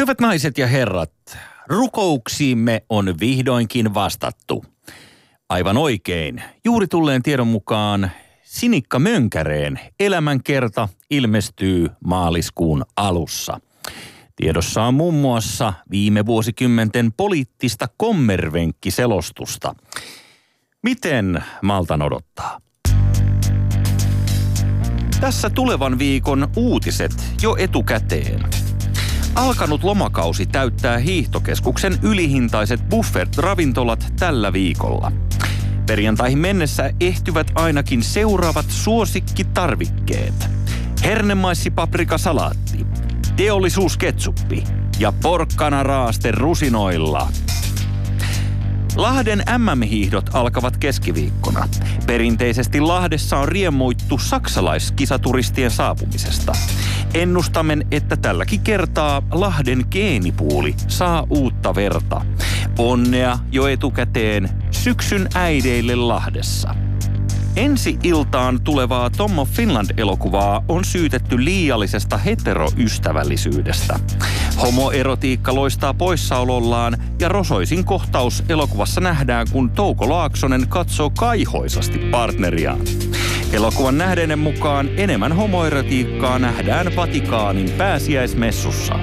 Hyvät naiset ja herrat, rukouksiimme on vihdoinkin vastattu. Aivan oikein. Juuri tulleen tiedon mukaan Sinikka Mönkäreen elämänkerta ilmestyy maaliskuun alussa. Tiedossa on muun muassa viime vuosikymmenten poliittista kommervenkkiselostusta. Miten maltan odottaa? Tässä tulevan viikon uutiset jo etukäteen. Alkanut lomakausi täyttää hiihtokeskuksen ylihintaiset buffet-ravintolat tällä viikolla. Perjantaihin mennessä ehtyvät ainakin seuraavat suosikkitarvikkeet. Hernemaissi-paprikasalaatti, teollisuusketsuppi ja porkkana raaste rusinoilla – Lahden MM-hiihdot alkavat keskiviikkona. Perinteisesti Lahdessa on riemuittu saksalaiskisaturistien saapumisesta. Ennustamen, että tälläkin kertaa Lahden geenipuuli saa uutta verta. Onnea jo etukäteen syksyn äideille Lahdessa. Ensi iltaan tulevaa Tommo Finland-elokuvaa on syytetty liiallisesta heteroystävällisyydestä. Homoerotiikka loistaa poissaolollaan ja rosoisin kohtaus elokuvassa nähdään, kun Touko Laaksonen katsoo kaihoisasti partneriaan. Elokuvan nähdeinen mukaan enemmän homoerotiikkaa nähdään Vatikaanin pääsiäismessussa.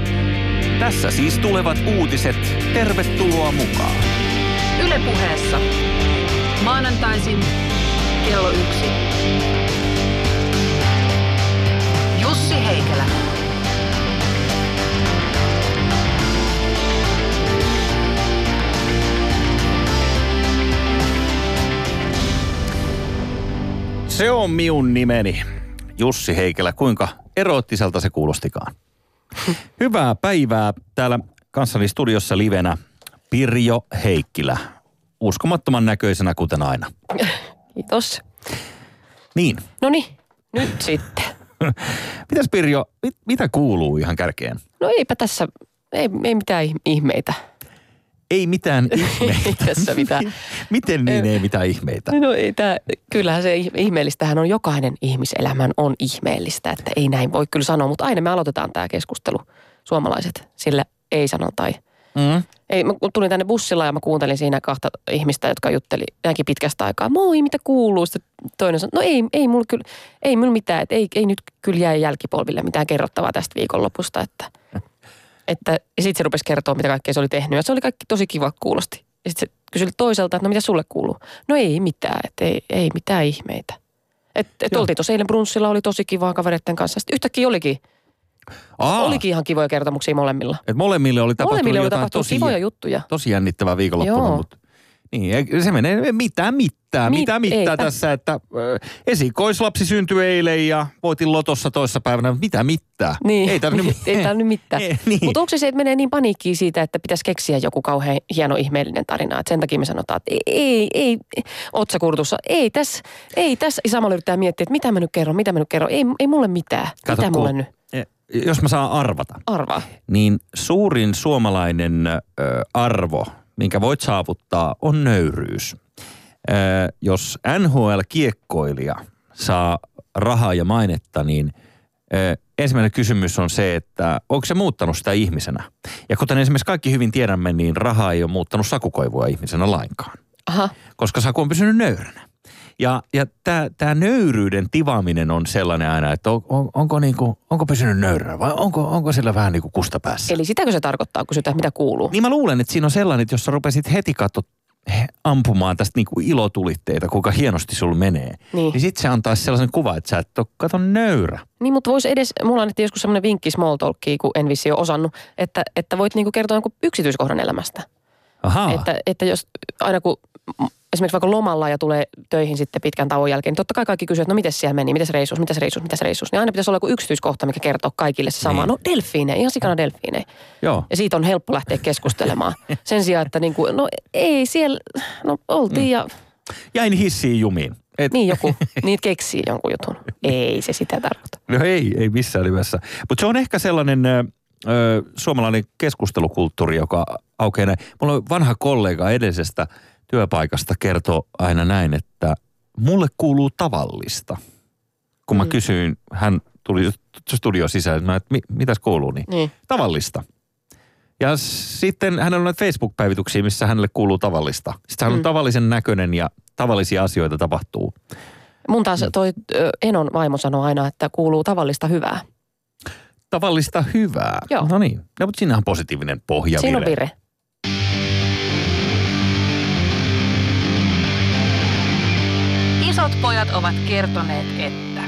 Tässä siis tulevat uutiset. Tervetuloa mukaan. Ylepuheessa maanantaisin kello yksi. Jussi Heikelä. Se on minun nimeni. Jussi Heikelä. Kuinka eroottiselta se kuulostikaan? Hyvää päivää täällä kanssani studiossa livenä Pirjo Heikkilä. Uskomattoman näköisenä kuten aina. Kiitos. Niin. No niin, nyt sitten. Mitäs Pirjo, mit, mitä kuuluu ihan kärkeen? No eipä tässä, ei, ei mitään ihmeitä. Ei mitään ihmeitä. ei tässä mitään. Miten niin ei mitään ihmeitä? No ei tää, kyllähän se ihmeellistähän on, jokainen ihmiselämän on ihmeellistä, että ei näin voi kyllä sanoa, mutta aina me aloitetaan tämä keskustelu, suomalaiset, sillä ei sano tai Mm. ei, mä tulin tänne bussilla ja mä kuuntelin siinä kahta ihmistä, jotka jutteli näinkin pitkästä aikaa. Moi, mitä kuuluu? Sitten toinen sanoi, no ei, ei mulla kyllä, ei mulla mitään, että ei, ei nyt kyllä jää jälkipolville mitään kerrottavaa tästä viikonlopusta. Että, että, ja sitten se rupesi kertoa, mitä kaikkea se oli tehnyt ja se oli kaikki tosi kiva kuulosti. Ja sitten se kysyi toiselta, että no mitä sulle kuuluu? No ei mitään, että ei, ei mitään ihmeitä. Että et oltiin tuossa eilen brunssilla, oli tosi kivaa kavereiden kanssa. Sitten yhtäkkiä olikin, Aa, olikin ihan kivoja kertomuksia molemmilla. Et molemmille oli tapahtunut Molemmille oli tapahtunut tosi, kivoja juttuja. tosi jännittävää viikonloppuna, mutta niin, se menee mitä mitään, Mit- mitä eipä. tässä, että ö, esikoislapsi syntyi eilen ja voitin lotossa toissa päivänä, mitä mitään. Niin, Ei tarvinnut ei tarvinnut mitään. Ei, niin. Mutta onko se se, että menee niin paniikkiin siitä, että pitäisi keksiä joku kauhean hieno ihmeellinen tarina. Että sen takia me sanotaan, että ei, ei, otsakurtussa, ei tässä, ei tässä. Samalla yrittää miettiä, että mitä mä nyt kerron, mitä mä nyt kerron. Ei, ei mulle mitään. Kato, mitä mulle nyt? Eh, Jos mä saan arvata, Arvaa. niin suurin suomalainen ö, arvo, minkä voit saavuttaa, on nöyryys. Jos NHL-kiekkoilija saa rahaa ja mainetta, niin ensimmäinen kysymys on se, että onko se muuttanut sitä ihmisenä? Ja kuten esimerkiksi kaikki hyvin tiedämme, niin raha ei ole muuttanut sakukoivua ihmisenä lainkaan, Aha. koska saku on pysynyt nöyränä. Ja, ja tämä nöyryyden tivaaminen on sellainen aina, että on, on, onko, niinku, onko pysynyt nöyränä vai onko, onko sillä vähän niin kuin kusta päässä? Eli sitäkö se tarkoittaa, kun kysytään, mitä kuuluu? Niin mä luulen, että siinä on sellainen, että jos sä rupesit heti katso he- ampumaan tästä niinku ilotulitteita, kuinka hienosti sulla menee, Niin. niin sit se antaisi sellaisen kuvan, että sä et ole kato nöyrä. Niin, mutta voisi edes, mulla annettiin joskus semmoinen vinkki small talkia, kun en vissi ole osannut, että, että voit niinku kertoa jonkun yksityiskohdan elämästä. Ahaa. Että, että jos aina kun esimerkiksi vaikka lomalla ja tulee töihin sitten pitkän tauon jälkeen, niin totta kai kaikki kysyy, että no miten siellä meni, miten reissus, miten reissus, miten reissus. Niin aina pitäisi olla joku yksityiskohta, mikä kertoo kaikille se sama. Niin. No delfiinejä, ihan sikana delfiinejä. Joo. Ja siitä on helppo lähteä keskustelemaan. Sen sijaan, että niin kuin, no ei siellä, no oltiin Mm. ja Jäin hissiin jumiin. Et, niin joku, niin keksii jonkun jutun. Ei se sitä tarkoita. No ei, ei missään nimessä. Mutta se on ehkä sellainen ö, suomalainen keskustelukulttuuri, joka aukeaa näin. Mulla on vanha kollega edellisestä työpaikasta kertoo aina näin, että mulle kuuluu tavallista. Kun mä Mm. kysyin, hän tuli studio sisään, no, että mi, mitäs kuuluu, niin Niin. tavallista. Ja sitten hänellä on näitä Facebook-päivityksiä, missä hänelle kuuluu tavallista. Sitten hän on Mm. tavallisen näköinen ja tavallisia asioita tapahtuu. Mun taas toi ö, Enon vaimo sanoo aina, että kuuluu tavallista hyvää. Tavallista hyvää. Joo. No niin. No, mutta siinähän on positiivinen pohja. Siinä on vire. Isot pojat ovat kertoneet, että...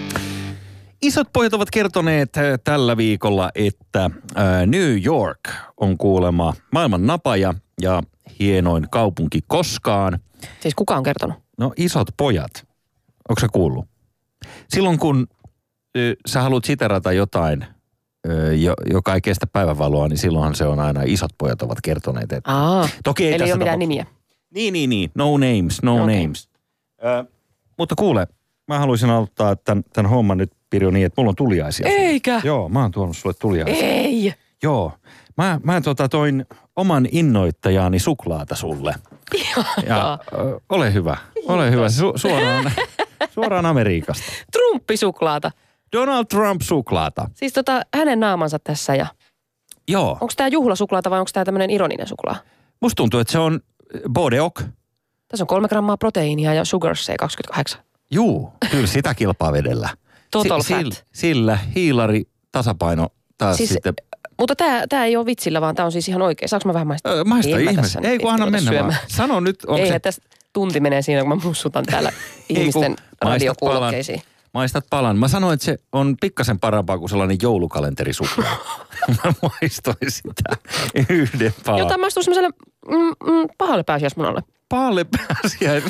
Isot pojat ovat kertoneet äh, tällä viikolla, että äh, New York on kuulema maailman napaja ja hienoin kaupunki koskaan. Siis kuka on kertonut? No isot pojat, onko sä kuullut? Silloin kun ö, sä haluat siterata jotain, ö, jo, joka ei kestä päivänvaloa, niin silloinhan se on aina isot pojat ovat kertoneet. Että... Aa, Toki ei eli ei tässä ole mitään nimiä. Niin, niin, niin. No names, no Okei. names. Ö, mutta kuule, mä haluaisin aloittaa tämän, tämän homman nyt, Pirjo, niin, että mulla on tuliaisia. sulle. Eikä. Joo, mä oon tuonut sulle tuliaisia. Ei. Joo. Mä, mä tota toin oman innoittajaani suklaata sulle. Ja ö, ole hyvä, ole hyvä. Su, suoraan, suoraan Amerikasta. Trumppisuklaata. Donald Trump suklaata. Siis tota, hänen naamansa tässä ja Joo. onko tämä juhlasuklaata vai onko tämä tämmöinen ironinen suklaa? Musta tuntuu, että se on Bodeok. Tässä on kolme grammaa proteiinia ja sugar C28. Juu, kyllä sitä kilpaa vedellä. Total sillä, fat. sillä hiilari tasapaino taas Siis- sitten. Mutta tämä, tämä ei ole vitsillä, vaan tämä on siis ihan oikein. Saanko mä vähän maistaa? Ö, maista En mä ihme. tässä nyt Ei kun anna mennä syömään. vaan. Sano nyt, onko Eihän se... tästä tunti menee siinä, kun mä mussutan täällä ihmisten radiokuulokkeisiin. Maistat palan. Mä sanoin, että se on pikkasen parempaa kuin sellainen joulukalenterisuklaa. Mä maistoin sitä yhden palan. Jota maistuu semmoiselle mm, mm, pahalle pääsiäismunalle. Paalle pääsiäis.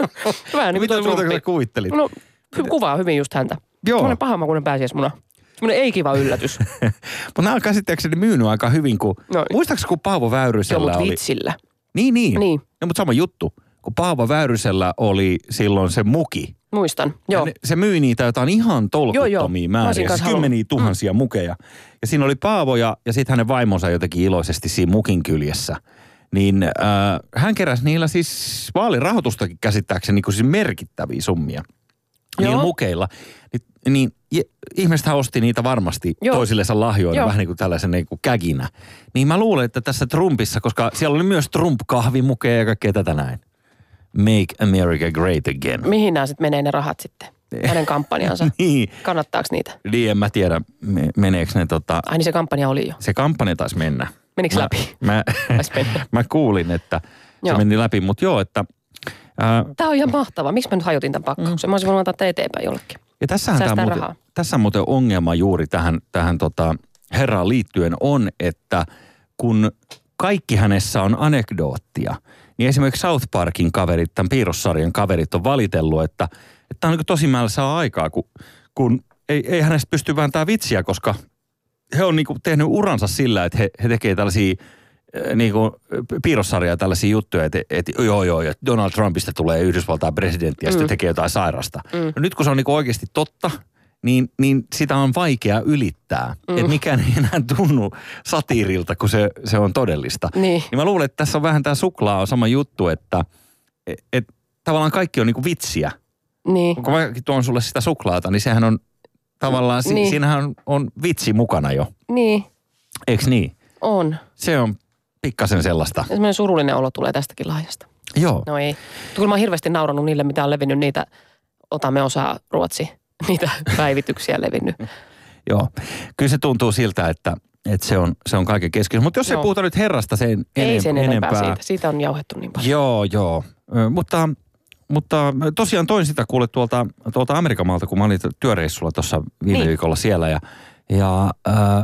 Vähän niin Mitä muuta sä kuvittelit? No, hy- kuvaa hyvin just häntä. Joo. Semmoinen pahamakuinen pääsiäismuna. Semmoinen ei-kiva yllätys. Mutta nämä on käsittääkseni myynyt aika hyvin, kun... No. Muistaakseni kun Paavo Joo, Väyrysellä mutta oli... vitsillä. Niin, niin. Niin. No, mutta sama juttu. Kun Paavo Väyrysellä oli silloin se muki. Muistan, joo. ne, se myi niitä jotain ihan tolkuttomia Joo, joo. Määriä. Siis kymmeniä halunnut. tuhansia mukeja. Ja siinä oli Paavo ja, ja sitten hänen vaimonsa jotenkin iloisesti siinä mukin kyljessä. Niin äh, hän keräsi niillä siis vaalirahoitustakin käsittääkseni niin kuin siis merkittäviä summia. Niillä Joo. mukeilla. Niin, niin je- ihmisethän osti niitä varmasti Joo. toisillensa lahjoina, Joo. vähän niin kuin tällaisen niin kuin käginä. Niin mä luulen, että tässä Trumpissa, koska siellä oli myös Trump-kahvimukeja ja kaikkea tätä näin. Make America Great Again. Mihin nämä sitten menee ne rahat sitten? Hänen kampanjansa. Niin, Kannattaako niitä? niin en mä tiedä, me- meneekö ne tota, Ai niin se kampanja oli jo. se kampanja taisi mennä. Menikö mä, läpi? Mä, mä kuulin, että se Joo. meni läpi, mutta joo, että... Ää, Tämä on ihan mahtavaa. Miksi mä nyt hajotin tämän pakkauksen? Mä olisin voinut antaa eteenpäin jollekin. ja tässähän tämä muuten, tässä muuten ongelma juuri tähän, tähän tota, herraan liittyen on, että kun kaikki hänessä on anekdoottia, niin esimerkiksi South Parkin kaverit, tämän piirrossarjan kaverit on valitellut, että, että tämä on niin tosi saa aikaa, kun, kun ei, ei hänestä pysty vääntämään vitsiä, koska he on niin tehnyt uransa sillä, että he, he tekee tällaisia niin kuin piirrossarjaa tällaisia juttuja, että, että joo joo, ja Donald Trumpista tulee Yhdysvaltain presidentti ja mm. sitten tekee jotain sairasta. Mm. No nyt kun se on niin oikeasti totta, niin, niin sitä on vaikea ylittää. Mm. Että mikään ei enää tunnu satiirilta, kun se, se on todellista. Niin. niin mä luulen, että tässä on vähän tämä suklaa on sama juttu, että et, et, tavallaan kaikki on niin kuin vitsiä. Niin. Kun mä tuon sulle sitä suklaata, niin sehän on tavallaan, si, Niin. siinähän on, on vitsi mukana jo. Niin. Eikö niin? On. Se on pikkasen sellaista. Ja semmoinen surullinen olo tulee tästäkin lahjasta. Joo. No ei. Kyllä mä oon hirveästi nauranut niille, mitä on levinnyt niitä, otamme osaa Ruotsi, niitä päivityksiä levinnyt. Joo. Kyllä se tuntuu siltä, että, että se, on, se on kaiken keskiössä. Mutta jos ei Joo. puhuta nyt herrasta sen Ei enem- sen enempää, enempää. siitä. Siitä on jauhettu niin paljon. Joo, joo. Ö, mutta, mutta tosiaan toin sitä kuule tuolta, tuolta Amerikan maalta, kun mä olin työreissulla tuossa viime Niin. viikolla siellä. Ja, ja äh,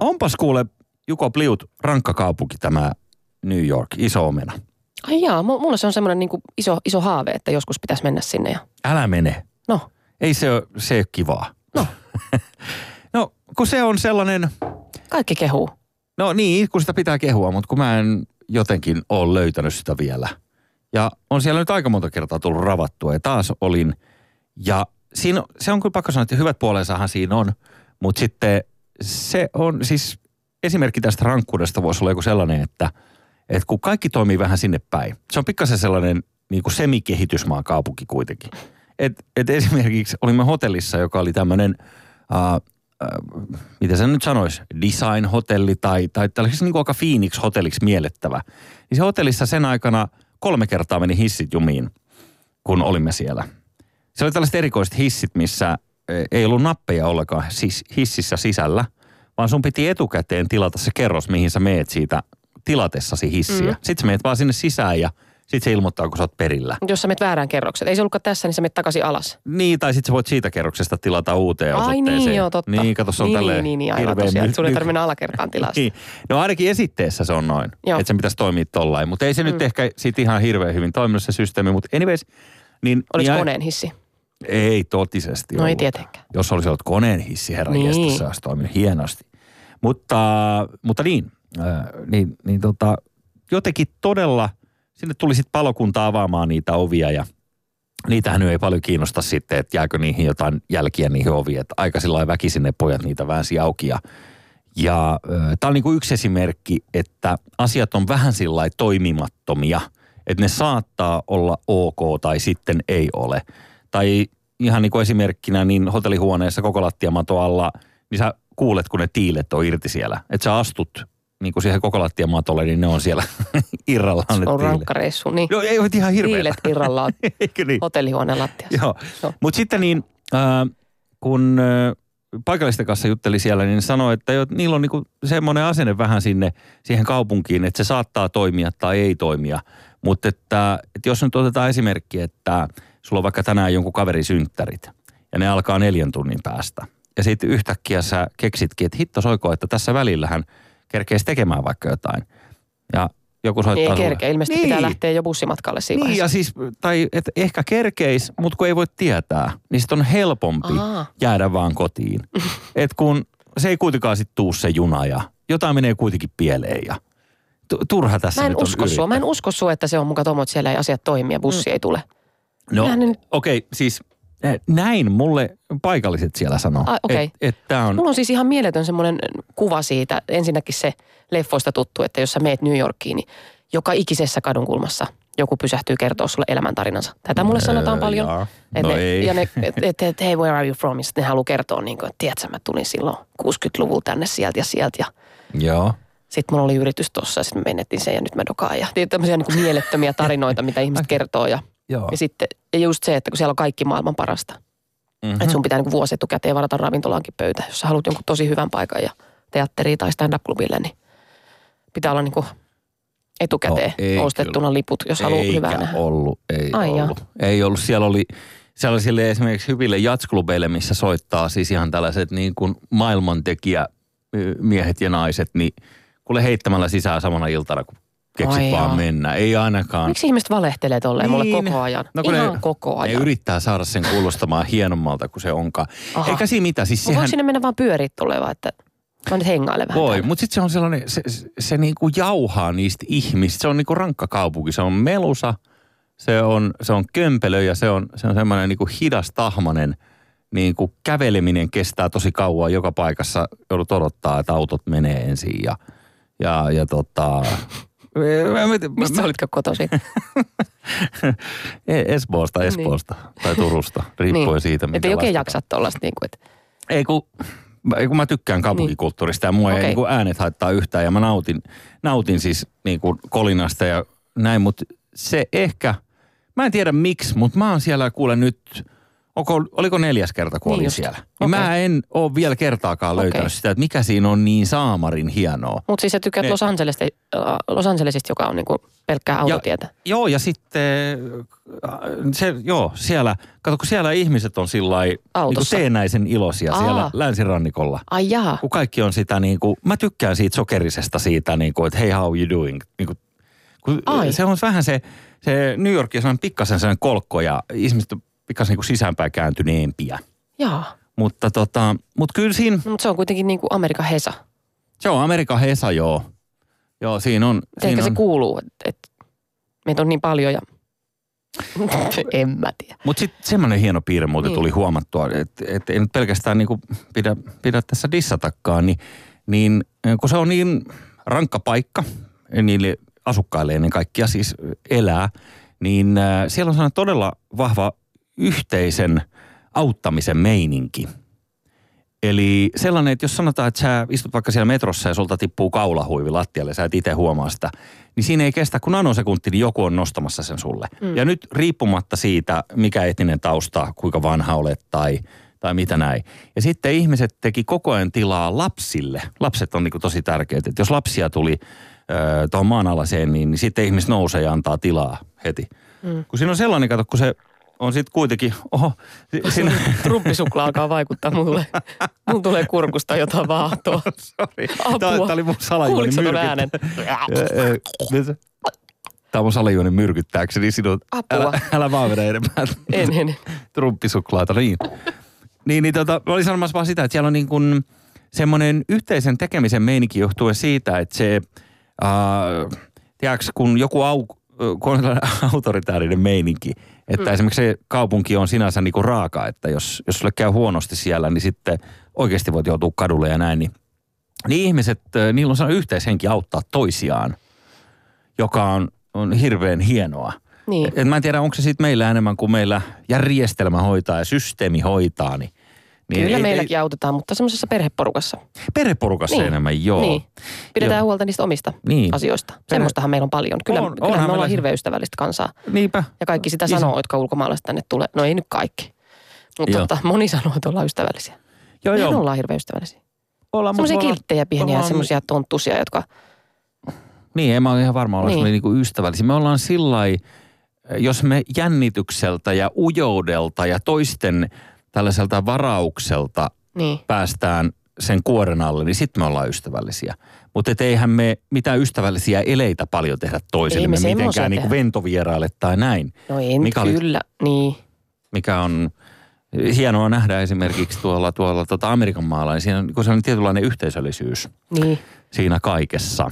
onpas kuule Juko Pliut rankka kaupunki tämä New York, iso omena. Ai jaa, mu- mulla se on semmoinen niin iso, iso haave, että joskus pitäisi mennä sinne. Ja... Älä mene. No, Ei se ole, se ole kivaa. No. no, kun se on sellainen, kaikki kehuu. no niin, kun sitä pitää kehua, mutta kun mä en jotenkin ole löytänyt sitä vielä. Ja on siellä nyt aika monta kertaa tullut ravattua ja taas olin. Ja siinä, se on kyllä pakko sanoa, että hyvät puolensahan siinä on, mutta sitten se on siis esimerkki tästä rankkuudesta voisi olla joku sellainen, että, että kun kaikki toimii vähän sinne päin. Se on pikkasen sellainen niin kuin semikehitysmaan kaupunki kuitenkin. Et, et esimerkiksi olimme hotellissa, joka oli tämmöinen uh, äh, miten sen nyt sanoisi, design-hotelli tai, tai tällaisiksi niin kuin aika Phoenix-hotelliksi miellettävä. Niin se hotellissa sen aikana kolme kertaa meni hissit jumiin, kun olimme siellä. Se oli tällaiset erikoiset hissit, missä eh, ei ollut nappeja ollenkaan siis hississä sisällä, vaan sun piti etukäteen tilata se kerros, mihin sä meet siitä tilatessasi hissiä. Mm. Sitten sä meet vaan sinne sisään ja sitten se ilmoittaa, kun sä oot perillä. Jos sä menet väärään kerrokset. Ei se ollutkaan tässä, niin sä menet takaisin alas. Niin, tai sitten sä voit siitä kerroksesta tilata uuteen Ai osoitteeseen. niin, joo, totta. Niin, kato, se on niin, tälleen niin, niin, aivan hirveän tosiaan. ny- Sun ei tarvitse alakertaan tilaa. Niin. No ainakin esitteessä se on noin, Joo. että sen pitäisi toimia tollain. Mutta ei se mm. nyt ehkä siitä ihan hirveän hyvin toiminut se systeemi. Mutta anyways, niin... Oliko niin, koneen hissi? Ei totisesti No ei tietenkään. Jos olisi ollut koneen hissi, herra Niin. niin. se olisi toiminut hienosti. Mutta, mutta niin, äh, niin, niin tota, jotenkin todella, sinne tuli sitten palokunta avaamaan niitä ovia ja niitähän ei paljon kiinnosta sitten, että jääkö niihin jotain jälkiä niihin oviin. Että aika sillä väkisin ne pojat niitä väänsi auki ja ja tämä on niinku yksi esimerkki, että asiat on vähän sillä toimimattomia, että ne saattaa olla ok tai sitten ei ole. Tai ihan niin kuin esimerkkinä, niin hotellihuoneessa koko lattiamato alla, niin sä kuulet, kun ne tiilet on irti siellä. Että sä astut niin kuin siihen koko lattiamatolle, niin ne on siellä irrallaan Se on rankka reissu, niin. No ei ole ihan hirveä. Tiilet irrallaan Eikö niin? hotellihuoneen lattiassa. Joo, Joo. mutta sitten niin, äh, kun äh, paikallisten kanssa jutteli siellä, niin sanoi, että jo, niillä on niinku semmoinen asenne vähän sinne siihen kaupunkiin, että se saattaa toimia tai ei toimia. Mutta että, että jos nyt otetaan esimerkki, että sulla on vaikka tänään jonkun kaverin synttärit ja ne alkaa neljän tunnin päästä. Ja sitten yhtäkkiä sä keksitkin, että hitto soiko, että tässä välillähän kerkeisi tekemään vaikka jotain. Ja joku soittaa ei sulle. kerkeä. Ilmeisesti niin. pitää lähteä jo bussimatkalle siinä Niin ja siis, tai et ehkä kerkeis, mutta kun ei voi tietää, niin sitten on helpompi Aa. jäädä vaan kotiin. Et kun se ei kuitenkaan sitten tuu se juna ja jotain menee kuitenkin pieleen ja tu- turha tässä Mä en nyt on usko sua. Mä en usko sua, että se on muka tomo, että siellä ei asiat toimi ja bussi ei tule. No okei, okay, siis näin mulle paikalliset siellä sanoo. Okei. Että et tää on, Mulla on siis ihan mieletön semmoinen kuva siitä. Ensinnäkin se leffoista tuttu, että jos sä meet New Yorkiin, niin joka ikisessä kadunkulmassa joku pysähtyy kertoa sulle elämäntarinansa. Tätä mulle sanotaan Öö, paljon. jaa. Et No ne, ei. Ja ne, että et, et, hei, where are you from? Sitten ne haluaa kertoa, niin kuin, että tiedätkö, mä tulin silloin 60-luvulla tänne sieltä ja sieltä. Ja joo. sitten mulla oli yritys tossa ja sitten me menettiin sen ja nyt mä dokaan. Ja tämmöisiä niin kuin mielettömiä tarinoita, mitä ihmiset kertoo. Ja, Joo. ja sitten ja just se, että kun siellä on kaikki maailman parasta. Mhm. Että sun pitää niin vuosi etukäteen varata ravintolaankin pöytä. Jos sä haluat jonkun tosi hyvän paikan ja teatteriin tai stand-up-klubille, niin pitää olla niin kuin etukäteen No, ei ostettuna kyllä. liput, jos haluaa Eikä hyvää nähdä. ollut, ei Ai ollut. Ei ollut. Siellä oli, siellä oli sille esimerkiksi hyville jatsklubeille, missä soittaa siis ihan tällaiset niin kuin maailmantekijä miehet ja naiset, niin kuule heittämällä sisään samana iltana, kun keksit Ai vaan jaa. mennä. Ei ainakaan. Miksi ihmiset valehtelee tolleen mulle Niin. koko ajan? No Ihan ne- koko Ne ajan. yrittää saada sen kuulostamaan hienommalta kuin se onkaan. Aha. Eikä siinä mitään. Siis Sehän... Voiko sinne mennä vaan pyörit vaan, että mä nyt hengailen vähän voi, mutta sitten se on sellainen, se, se, se niinku jauhaa niistä ihmistä. Se on niinku rankka kaupunki. Se on melusa, se on, se on kömpelö ja se on, se on semmoinen niinku hidas tahmanen. Niinku käveleminen kestää tosi kauan joka paikassa. Joudut odottaa, että autot menee ensin ja, ja, ja tota... Mä- mä- Mistä mä- olitko kotoisin? E- Espoosta, Niin. Espoosta tai Turusta, riippuen Niin. siitä, Että ei oikein jaksa tollasta niin kuin, että Ei kun, ei kun mä tykkään kaupunkikulttuurista ja mua Okei. ei niin kuin äänet haittaa yhtään ja mä nautin, nautin siis niin kuin kolinasta ja näin, mutta se ehkä, mä en tiedä miksi, mutta mä oon siellä kuule nyt, onko, oliko neljäs kerta kun Niin olin just. siellä. Niin Okei. mä en ole vielä kertaakaan löytänyt Okei. sitä, että mikä siinä on niin saamarin hienoa. Mutta siis sä tykkäät Ne- Los, Angelesista, Los Angelesista, joka on niin kuin pelkkää autotietä. Joo, ja sitten äh, se, joo, siellä, kato kun siellä ihmiset on sillä niin Autossa. teenäisen iloisia Aa. siellä länsirannikolla. Ai jaa. kun kaikki on sitä niin kuin, mä tykkään siitä sokerisesta siitä, niin kuin, että hey, how you doing? Niin kuin, kun Ai. se on vähän se, se New York on pikkasen sellainen kolkko ja ihmiset pikkasen niin kuin sisäänpäin kääntyneempiä. Jaa. Mutta tota, mut kyllä siinä, No, mutta se on kuitenkin niin kuin Amerikan Hesa. se on Amerikan Hesa joo. Joo, siinä on. Ehkä siinä se on. kuuluu, että, että meitä on niin paljon ja en mä tiedä. Mutta sitten semmoinen hieno piirre muuten Niin. tuli huomattua, että et ei nyt pelkästään niinku pidä, pidä tässä dissatakaan, niin, niin kun se on niin rankka paikka niille asukkaille ennen kaikkea siis elää, niin äh, siellä on sellainen todella vahva yhteisen auttamisen meininki. Eli sellainen, että jos sanotaan, että sä istut vaikka siellä metrossa ja sulta tippuu kaulahuivi lattialle, sä et itse huomaa sitä, niin siinä ei kestä kuin nanosekunti, niin joku on nostamassa sen sulle. Mm. Ja nyt riippumatta siitä, mikä etninen tausta, kuinka vanha olet tai, tai mitä näin. Ja sitten ihmiset teki koko ajan tilaa lapsille. Lapset on niin tosi tärkeitä. Että jos lapsia tuli tuohon maanalaseen, niin, niin sitten ihmiset nousee ja antaa tilaa heti. Mm. Kun siinä on sellainen, kato, kun se on sitten kuitenkin, oho. Siinä... Trumpisuklaa alkaa vaikuttaa mulle. Mulla tulee kurkusta jotain vaahtoa. Sori. Tämä oli mun salajuoni äänen? Tämä on mun salajuoni myrkyttääkseni sinut. Apua. Älä, älä vaan vedä enemmän. En, en. Trumppisuklaata, niin. Niin, niin tota, mä olin sanomassa vaan sitä, että siellä on niin kuin semmoinen yhteisen tekemisen meininki johtuen siitä, että se, äh, tiedätkö, kun joku au, kun on autoritäärinen meininki, että mm. esimerkiksi se kaupunki on sinänsä niin kuin raaka, että jos, jos sulle käy huonosti siellä, niin sitten oikeasti voit joutua kadulle ja näin. Niin, niin ihmiset, niillä on sellainen yhteishenki auttaa toisiaan, joka on, on hirveän hienoa. Niin. Et mä en tiedä, onko se sitten meillä enemmän kuin meillä järjestelmä hoitaa ja systeemi hoitaa, niin niin Kyllä ei, meilläkin ei, autetaan, mutta semmoisessa perheporukassa. Perheporukassa niin. enemmän, joo. Niin. Pidetään joo. huolta niistä omista niin. asioista. Perhe... Semmoistahan meillä on paljon. Kyllä, on, kyllä me ollaan hirveän ystävällistä kansaa. Niinpä. Ja kaikki sitä Isä. sanoo, jotka ulkomaalaiset tänne tulee. No ei nyt kaikki. Mutta tota, moni sanoo, että ollaan ystävällisiä. Joo, joo. ollaan hirveän ystävällisiä. Ollaan, semmoisia ollaan, kilttejä pieniä, ollaan... semmoisia tonttusia, jotka... Niin, en mä ole ihan varma olla niin. niinku ystävällisiä. Me ollaan sillä jos me jännitykseltä ja ujoudelta ja toisten tällaiselta varaukselta niin. päästään sen kuoren alle, niin sitten me ollaan ystävällisiä. Mutta eihän me mitään ystävällisiä eleitä paljon tehdä toisille. me mitenkään niin ventovieraille tai näin. No en mikä kyllä, oli, niin. Mikä on hienoa nähdä esimerkiksi tuolla, tuolla tota Amerikan maalla, niin siinä on niin sellainen tietynlainen yhteisöllisyys niin. siinä kaikessa.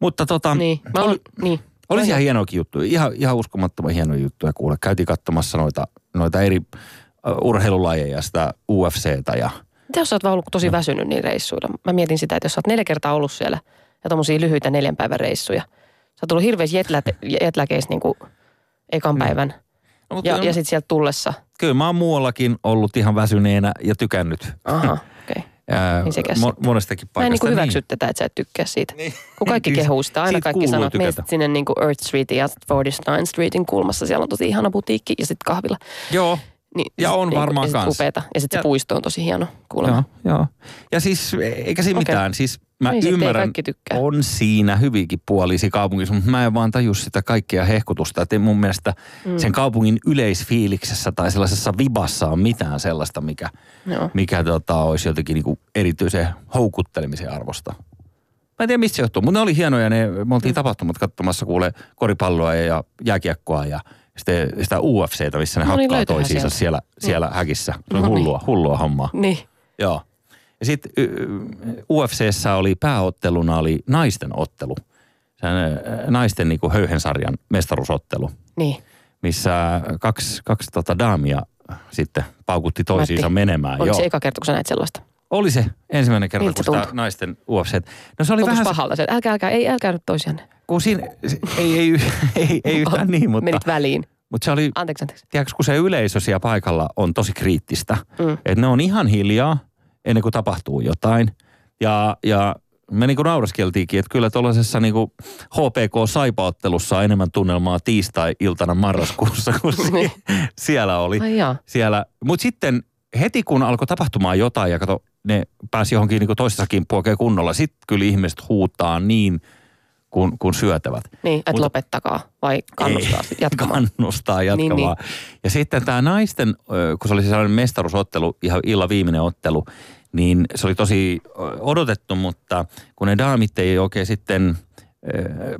Mutta tota, niin. Mä oli, niin. olisi ihan hienoakin juttu, ihan, ihan uskomattoman hienoja juttuja kuule. Käytiin katsomassa noita, noita eri urheilulajeja, sitä UFCtä ja... Mitä jos sä oot vaan ollut tosi väsynyt niin reissuilla? Mä mietin sitä, että jos sä oot neljä kertaa ollut siellä ja tommosia lyhyitä neljän päivän reissuja. Sä oot tullut hirveästi jetläkeistä niin kuin ekan mm. päivän. No, ja, on... ja sitten sieltä tullessa. Kyllä mä oon muuallakin ollut ihan väsyneenä ja tykännyt. Aha, okei. Okay. niin mo- monestakin paikasta. Mä en niin hyväksy niin. tätä, että sä et tykkää siitä. Niin. Kun kaikki kehuu sitä, aina kaikki sanoo, että meistä sinne niin kuin Earth Streetin ja 49 Streetin kulmassa. Siellä on tosi ihana butiikki ja sitten kahvila. Joo, niin, ja on niin, varmaan ja kanssa. Upeeta. Ja sitten se puisto on tosi hieno kuulemma. Joo, joo. Ja siis eikä siinä okay. mitään. Siis mä niin, ymmärrän, on siinä hyvinkin puolisi kaupungissa, mutta mä en vaan taju sitä kaikkea hehkutusta. Että mun mielestä mm. sen kaupungin yleisfiiliksessä tai sellaisessa vibassa on mitään sellaista, mikä, joo. mikä tota, olisi jotenkin niinku erityisen houkuttelemisen arvosta. Mä en tiedä, mistä se johtuu, mutta ne oli hienoja. Ne, me oltiin mm. tapahtumat katsomassa kuule koripalloa ja jääkiekkoa ja – sitten sitä UFCtä, missä ne no niin, hakkaa toisiinsa siellä, siellä mm. häkissä. Se on no hullua, niin. hullua hommaa. Niin. Joo. Ja sitten UFCssä oli pääotteluna oli naisten ottelu. Se naisten niin kuin höyhensarjan mestaruusottelu. Niin. Missä kaksi, kaksi tota daamia sitten paukutti toisiinsa Matti, menemään. Oliko Joo. se eka kerta, kun sä näit sellaista? Oli se ensimmäinen kerta, Miltä kun sitä naisten UFC. No se oli Tuntus vähän... pahalta se, älkää, älkää, ei, älkää nyt toisianne kun siinä, ei, ei, ei, ei yhtään niin, mutta... Menit väliin. Mutta se oli, anteeksi, anteeksi. tiedätkö, kun se yleisö siellä paikalla on tosi kriittistä. Mm. Että ne on ihan hiljaa ennen kuin tapahtuu jotain. Ja, ja me niinku nauraskeltiinkin, että kyllä tuollaisessa niinku HPK-saipaottelussa on enemmän tunnelmaa tiistai-iltana marraskuussa kuin niin. siellä oli. Siellä. Mutta sitten heti kun alkoi tapahtumaan jotain ja kato, ne pääsi johonkin niinku toisessa kimppuun kunnolla, sitten kyllä ihmiset huutaa niin – kun, kun syötävät. Niin, että Mutta, lopettakaa vai kannustaa ei, jatkamaan? Kannustaa jatkamaan. Niin, niin. Ja sitten tämä naisten, kun se oli sellainen mestaruusottelu, ihan illan viimeinen ottelu, niin se oli tosi odotettu, mutta kun ne daamit ei oikein sitten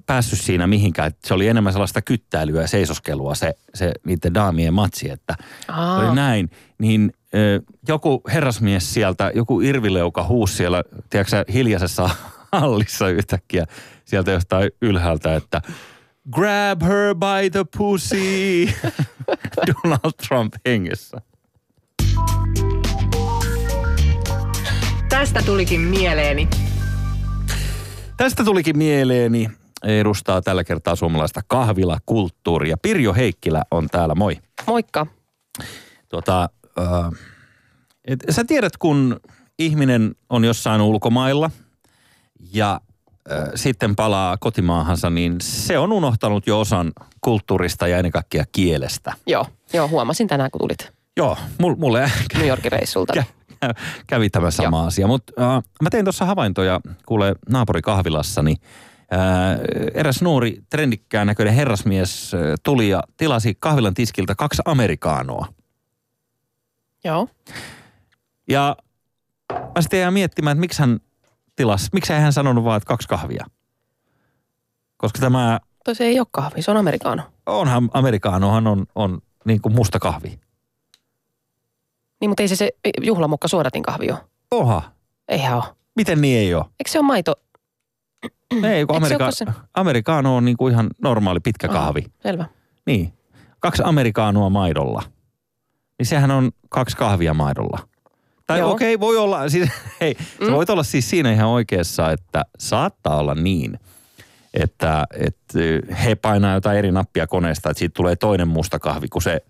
päässyt siinä mihinkään. Että se oli enemmän sellaista kyttäilyä ja seisoskelua se, se niiden daamien matsi, että Aa. oli näin. Niin joku herrasmies sieltä, joku irvileuka huusi siellä, tiedätkö hiljaisessa hallissa yhtäkkiä sieltä jostain ylhäältä, että grab her by the pussy Donald Trump hengessä. Tästä tulikin mieleeni. Tästä tulikin mieleeni. Edustaa tällä kertaa suomalaista kahvilakulttuuria. Pirjo Heikkilä on täällä, moi. Moikka. Tuota, äh, Et sä tiedät, kun ihminen on jossain ulkomailla ja äh, sitten palaa kotimaahansa, niin se on unohtanut jo osan kulttuurista ja ennen kaikkea kielestä. Joo, joo, huomasin tänään, kun tulit Joo, mul, mulle New Yorkin reissulta. kä, kä- kävi tämä sama Joo. asia. Mutta äh, mä tein tuossa havaintoja, kuule naapurikahvilassani. Äh, eräs nuori trendikkään näköinen herrasmies äh, tuli ja tilasi kahvilan tiskiltä kaksi amerikaanoa. Joo. Ja mä sitten jäin miettimään, että miksi hän tilasi, miksi hän sanonut vaan, että kaksi kahvia. Koska tämä, Toi se ei ole kahvi, se on amerikaano. onhan amerikaanohan on, on niin kuin musta kahvi. Niin, mutta ei se se juhlamokka suodatin kahvi ole. Oha, Eihän ole. miten niin ei ole? Eikö se ole maito? Ei, kun se Amerika- olekaan se- amerikaano on niin kuin ihan normaali pitkä Aha. kahvi. Selvä. Niin. Kaksi amerikaanoa maidolla. Niin sehän on kaksi kahvia maidolla. Tai okei, okay, voi olla, siis, hei, mm. Mm. voit olla siis siinä ihan oikeassa, että saattaa olla niin, että, että he painaa jotain eri nappia koneesta, että siitä tulee toinen musta kahvi kuin se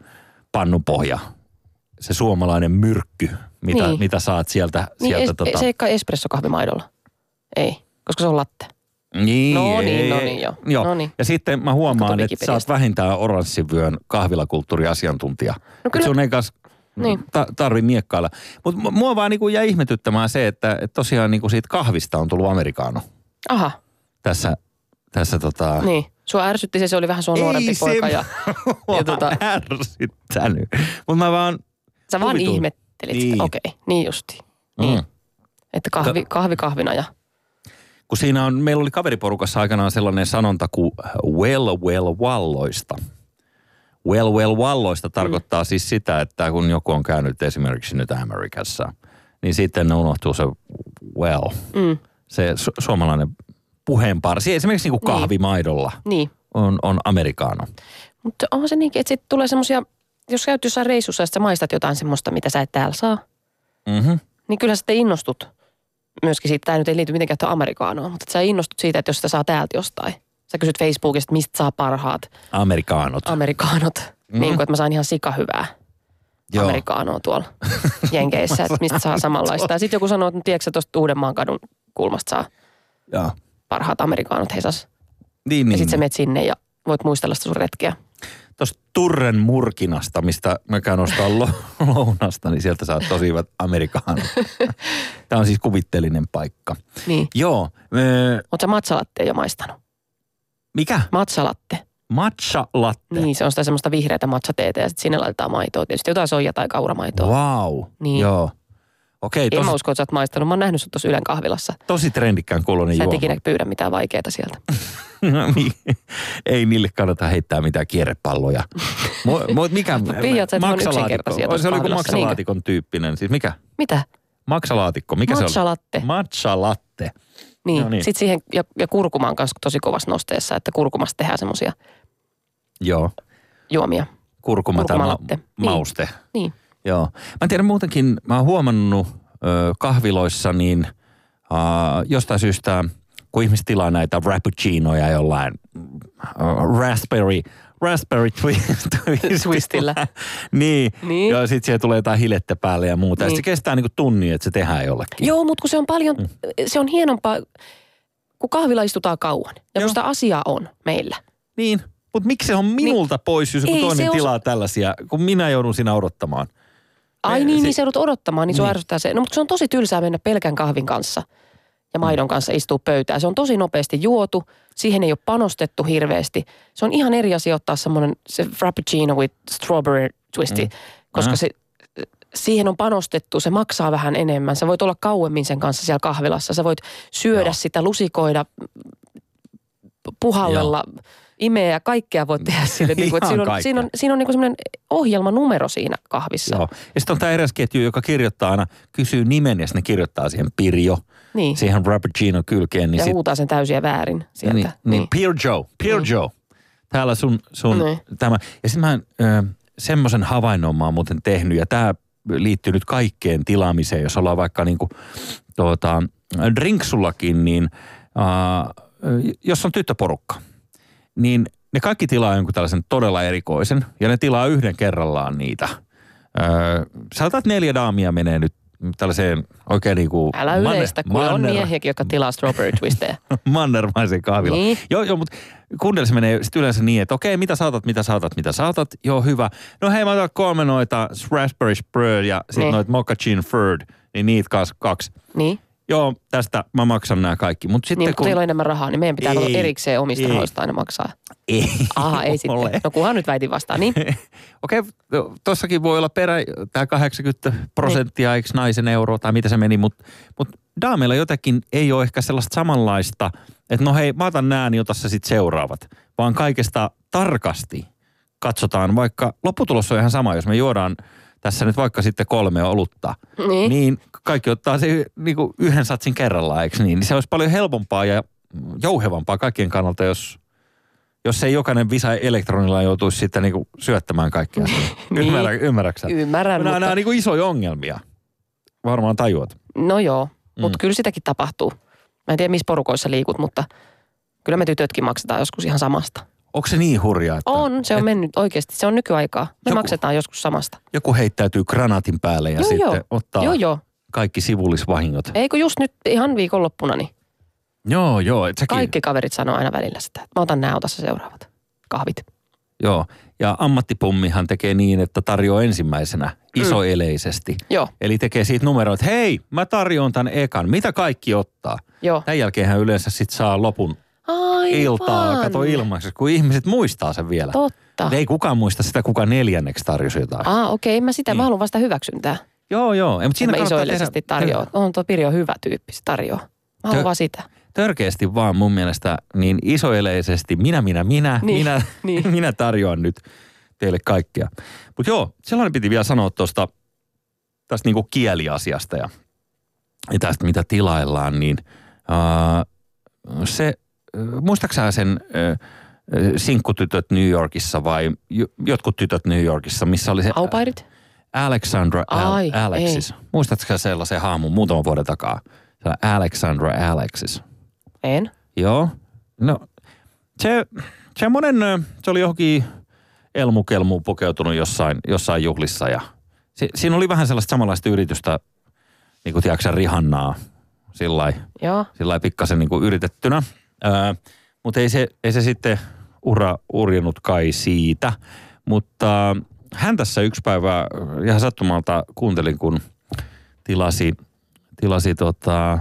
pannupohja. Se suomalainen myrkky, mitä, Niin. mitä saat sieltä. Niin, sieltä es, tota... se ei kai espressokahvi maidolla. Ei, koska se on latte. Niin, No niin, ei, no ei. niin, joo. joo. No niin. Ja sitten mä huomaan, että sä oot vähintään oranssivyön kahvilakulttuuriasiantuntija. No Et kyllä- sun ei kas Niin. ta- tarvi miekkailla. Mutta mua vaan niinku jäi ihmetyttämään se, että et tosiaan niinku siitä kahvista on tullut amerikaano Aha, tässä, tässä tota... niin. Sua ärsytti se, se oli vähän sua nuorempi poika ja mua ja tota- ärsyttänyt. Mutta mä vaan... sä vaan Huvituin. ihmettelit Niin. sitä. Okei, niin justi. Niin. Mm. Että kahvi, kahvi kahvina ja Kun siinä on, meillä oli kaveriporukassa aikanaan sellainen sanonta kuin well well walloista. Well well walloista tarkoittaa siis sitä, että kun joku on käynyt esimerkiksi nyt Amerikassa, niin sitten unohtuu se well, mm, se su- suomalainen puheenparsi. Esimerkiksi niin kuin kahvimaidolla niin. on, on amerikaano. Mutta onhan se niinkin, että sitten tulee semmoisia, jos käyt jossain reissussa ja sä maistat jotain semmoista, mitä sä et täällä saa, Mm-hmm. niin kyllä sä sitten innostut myöskin siitä. Tämä nyt ei liity mitenkään tuohon amerikaanoon, mutta sä innostut siitä, että jos sitä saa täältä jostain. Sä kysyt Facebookista, mistä saa parhaat Amerikaanot. amerikaanot. Mm. Niin kuin, että mä saan ihan sika hyvää Joo. amerikaanoa tuolla Jenkeissä, että mistä saa samanlaista. Ja sitten joku sanoo, että no, tiedätkö sä tuosta Uudenmaan kadun kulmasta saa Joo. parhaat amerikaanot Hesas. Niin, Ja niin. sitten sä menet sinne ja voit muistella sitä sun retkeä. Tuosta Turren murkinasta, mistä mä käyn ostaa lo- lounasta, niin sieltä saat tosi hyvät amerikaanot. Tämä on siis kuvitteellinen paikka. Niin. Joo. Öö, Oletko matsalatte jo maistanut? mikä? Matsalatte. Matcha latte. Niin, se on sitä semmoista vihreätä matchateetä ja sitten sinne laitetaan maitoa. Tietysti jotain soija- tai kauramaitoa. Wow. Niin. Joo. Okei, En mä tosi, usko, että sä oot maistanut. Mä oon nähnyt sut tuossa Ylen kahvilassa. tosi trendikkään kuulonen Sä et juoma. ikinä pyydä mitään vaikeaa sieltä. Niin. Ei niille kannata heittää mitään kierrepalloja. Mu- mikä? Vihjaat sä, on Maksalaatikko. Se oli kuin maksalaatikon tyyppinen. Siis mikä? Mitä? Maksalaatikko. Mikä se Matcha oli? latte. Matcha latte. Niin. No No niin. niin. Sitten siihen, ja, ja kurkuman kanssa tosi kovassa nosteessa, että kurkumasta tehdään semmoisia Joo. juomia. Kurkuma tai ma-. Niin. mauste. Niin. Joo. Mä en tiedä muutenkin, mä oon huomannut ö, kahviloissa niin äh, jostain syystä, kun ihmiset tilaa näitä rappuccinoja jollain äh, raspberry, raspberry twist, Twistillä. niin. Niin. Ja sitten siihen tulee jotain hilettä päälle ja muuta. Ja Niin. sit se kestää niinku tunnin, että se tehdään jollekin. Joo, mutta kun se on paljon, Mm. se on hienompaa, kun kahvilla istutaan kauan. Ja Joo. kun sitä asiaa on meillä. Niin. Mutta miksi se on minulta pois, jos joku Niin. Toinen tilaa tällaisia, kun minä joudun siinä odottamaan. Ai Me- niin, se- niin se joudut odottamaan, niin se Niin. ärsyttää se. No mutta se on tosi tylsää mennä pelkän kahvin kanssa ja maidon kanssa istuu pöytään. Se on tosi nopeasti juotu, siihen ei ole panostettu hirveästi. Se on ihan eri asia ottaa semmoinen se frappuccino with strawberry twisti, mm. koska Aha. se, siihen on panostettu, se maksaa vähän enemmän. Sä voit olla kauemmin sen kanssa siellä kahvilassa. Sä voit syödä Joo. sitä, lusikoida, puhallella, imeä ja kaikkea voit tehdä sille. niin kuin, että siinä on, kaikkea. siinä on, siinä on niin semmoinen ohjelmanumero siinä kahvissa. Joo. Ja sitten on tämä eräs ketju, joka kirjoittaa aina, kysyy nimen ja sitten ne kirjoittaa siihen Pirjo, Niin. siihen Rappuccino kylkeen. Niin ja sit, huutaa sen täysiä väärin sieltä. niin, niin. Peer Joe, Peer Niin. Täällä sun, sun Niin. tämä. Ja sitten mä ö, semmoisen havainnon mä oon muuten tehnyt, ja tämä liittyy nyt kaikkeen tilaamiseen, jos ollaan vaikka niinku, tuota, drinksullakin, niin äh, jos on tyttöporukka, niin ne kaikki tilaa jonkun tällaisen todella erikoisen, ja ne tilaa yhden kerrallaan niitä Öö, sanotaan, että neljä daamia menee nyt tällaiseen oikein niin kuin Älä yleistä, kun on miehiäkin, jotka tilaa strawberry twistejä. mannermaisen kahvila. Niin. Joo, joo, mutta kundelle se menee sitten yleensä niin, että okei, mitä saatat, mitä saatat, mitä saatat. Joo, hyvä. No hei, mä otan kolme noita raspberry spread ja sitten Niin. noita mochacchin furd, niin niitä kaksi. Niin, Joo, tästä mä maksan nämä kaikki. Mutta sitten niin kun teillä on enemmän rahaa, niin meidän pitää Ei, erikseen omista ei. rahoista aina maksaa. Ei Aha, ei ole. sitten. No kunhan nyt väitin vastaan, niin. Okei, no, tossakin voi olla perä, tämä 80 prosenttia, eikö naisen euro tai mitä se meni, mutta mut daameilla jotenkin ei ole ehkä sellaista samanlaista, että no hei, mä otan nää, niin ota sä sit seuraavat. Vaan kaikesta tarkasti katsotaan, vaikka lopputulos on ihan sama, jos me juodaan tässä nyt vaikka sitten kolme olutta, Niin. niin kaikki ottaa se niin kuin yhden satsin kerrallaan, eikö niin? Niin se olisi paljon helpompaa ja jouhevampaa kaikkien kannalta, jos, jos ei jokainen visa elektronilla joutuisi sitten niin kuin syöttämään kaikkea. Niin. Ymmärrä, ymmärräksä? Ymmärrän, Nämä, mutta... nämä on niin kuin isoja ongelmia. Varmaan tajuat. No joo, mutta Mm. kyllä sitäkin tapahtuu. Mä en tiedä, missä porukoissa liikut, mutta kyllä me tytötkin maksetaan joskus ihan samasta. Onko se niin hurjaa, että On, se on mennyt oikeasti. Se on nykyaikaa. Me Joku- maksetaan joskus samasta. joku heittäytyy granaatin päälle ja Joo, sitten joo. ottaa Joo, joo. Kaikki sivullisvahingot? Eikö just nyt ihan viikonloppuna, niin Joo, joo. Et säkin, kaikki kaverit sanoo aina välillä sitä, että mä otan nämä, ota sä seuraavat kahvit. Joo. Ja ammattipummihan tekee niin, että tarjoaa ensimmäisenä isoeleisesti. Joo, Eli tekee siitä numeroa, että hei, mä tarjoan tämän ekan. Mitä kaikki ottaa? joo. Tämän jälkeen hän yleensä sit saa lopun Aivan. iltaa, kato ilmaiseksi, kun ihmiset muistaa sen vielä. Totta. Ei kukaan muista sitä, kuka neljänneksi tarjosi jotain. Ah, okei, en mä sitä, Niin. mä haluan vasta hyväksyntää. Joo, joo. Ei, Mutta Siinä mä isoillisesti tehdä, tarjoaa. On tuo Pirjo hyvä tyyppi, se tarjoaa. Mä haluan Tö- vaan sitä. Törkeästi vaan mun mielestä niin isoeleisesti minä, minä, minä, Niin, minä, niin. minä tarjoan nyt teille kaikkea. Mutta joo, sellainen piti vielä sanoa tuosta tästä niinku kieliasiasta ja, ja tästä mitä tilaillaan, niin ää, se, äh, muistaaksä sen äh, sinkkutytöt New Yorkissa vai jo- jotkut tytöt New Yorkissa, missä oli se Aupairit? Alexandra Al- Ai, Alexis. Muistatko sellaisen haamun muutaman vuoden takaa? Se Alexandra Alexis. En. Joo. No, se, semmoinen, ö, se oli johonkin elmukelmuun pukeutunut jossain, jossain juhlissa ja si, siinä oli vähän sellaista samanlaista yritystä, niin kuin tiedätkö Rihannaa, sillä lailla pikkasen niin kuin yritettynä. Ää, mutta ei se, ei se sitten ura urjennut kai siitä. Mutta hän tässä yksi päivä ihan sattumalta kuuntelin, kun tilasi, tilasi tota,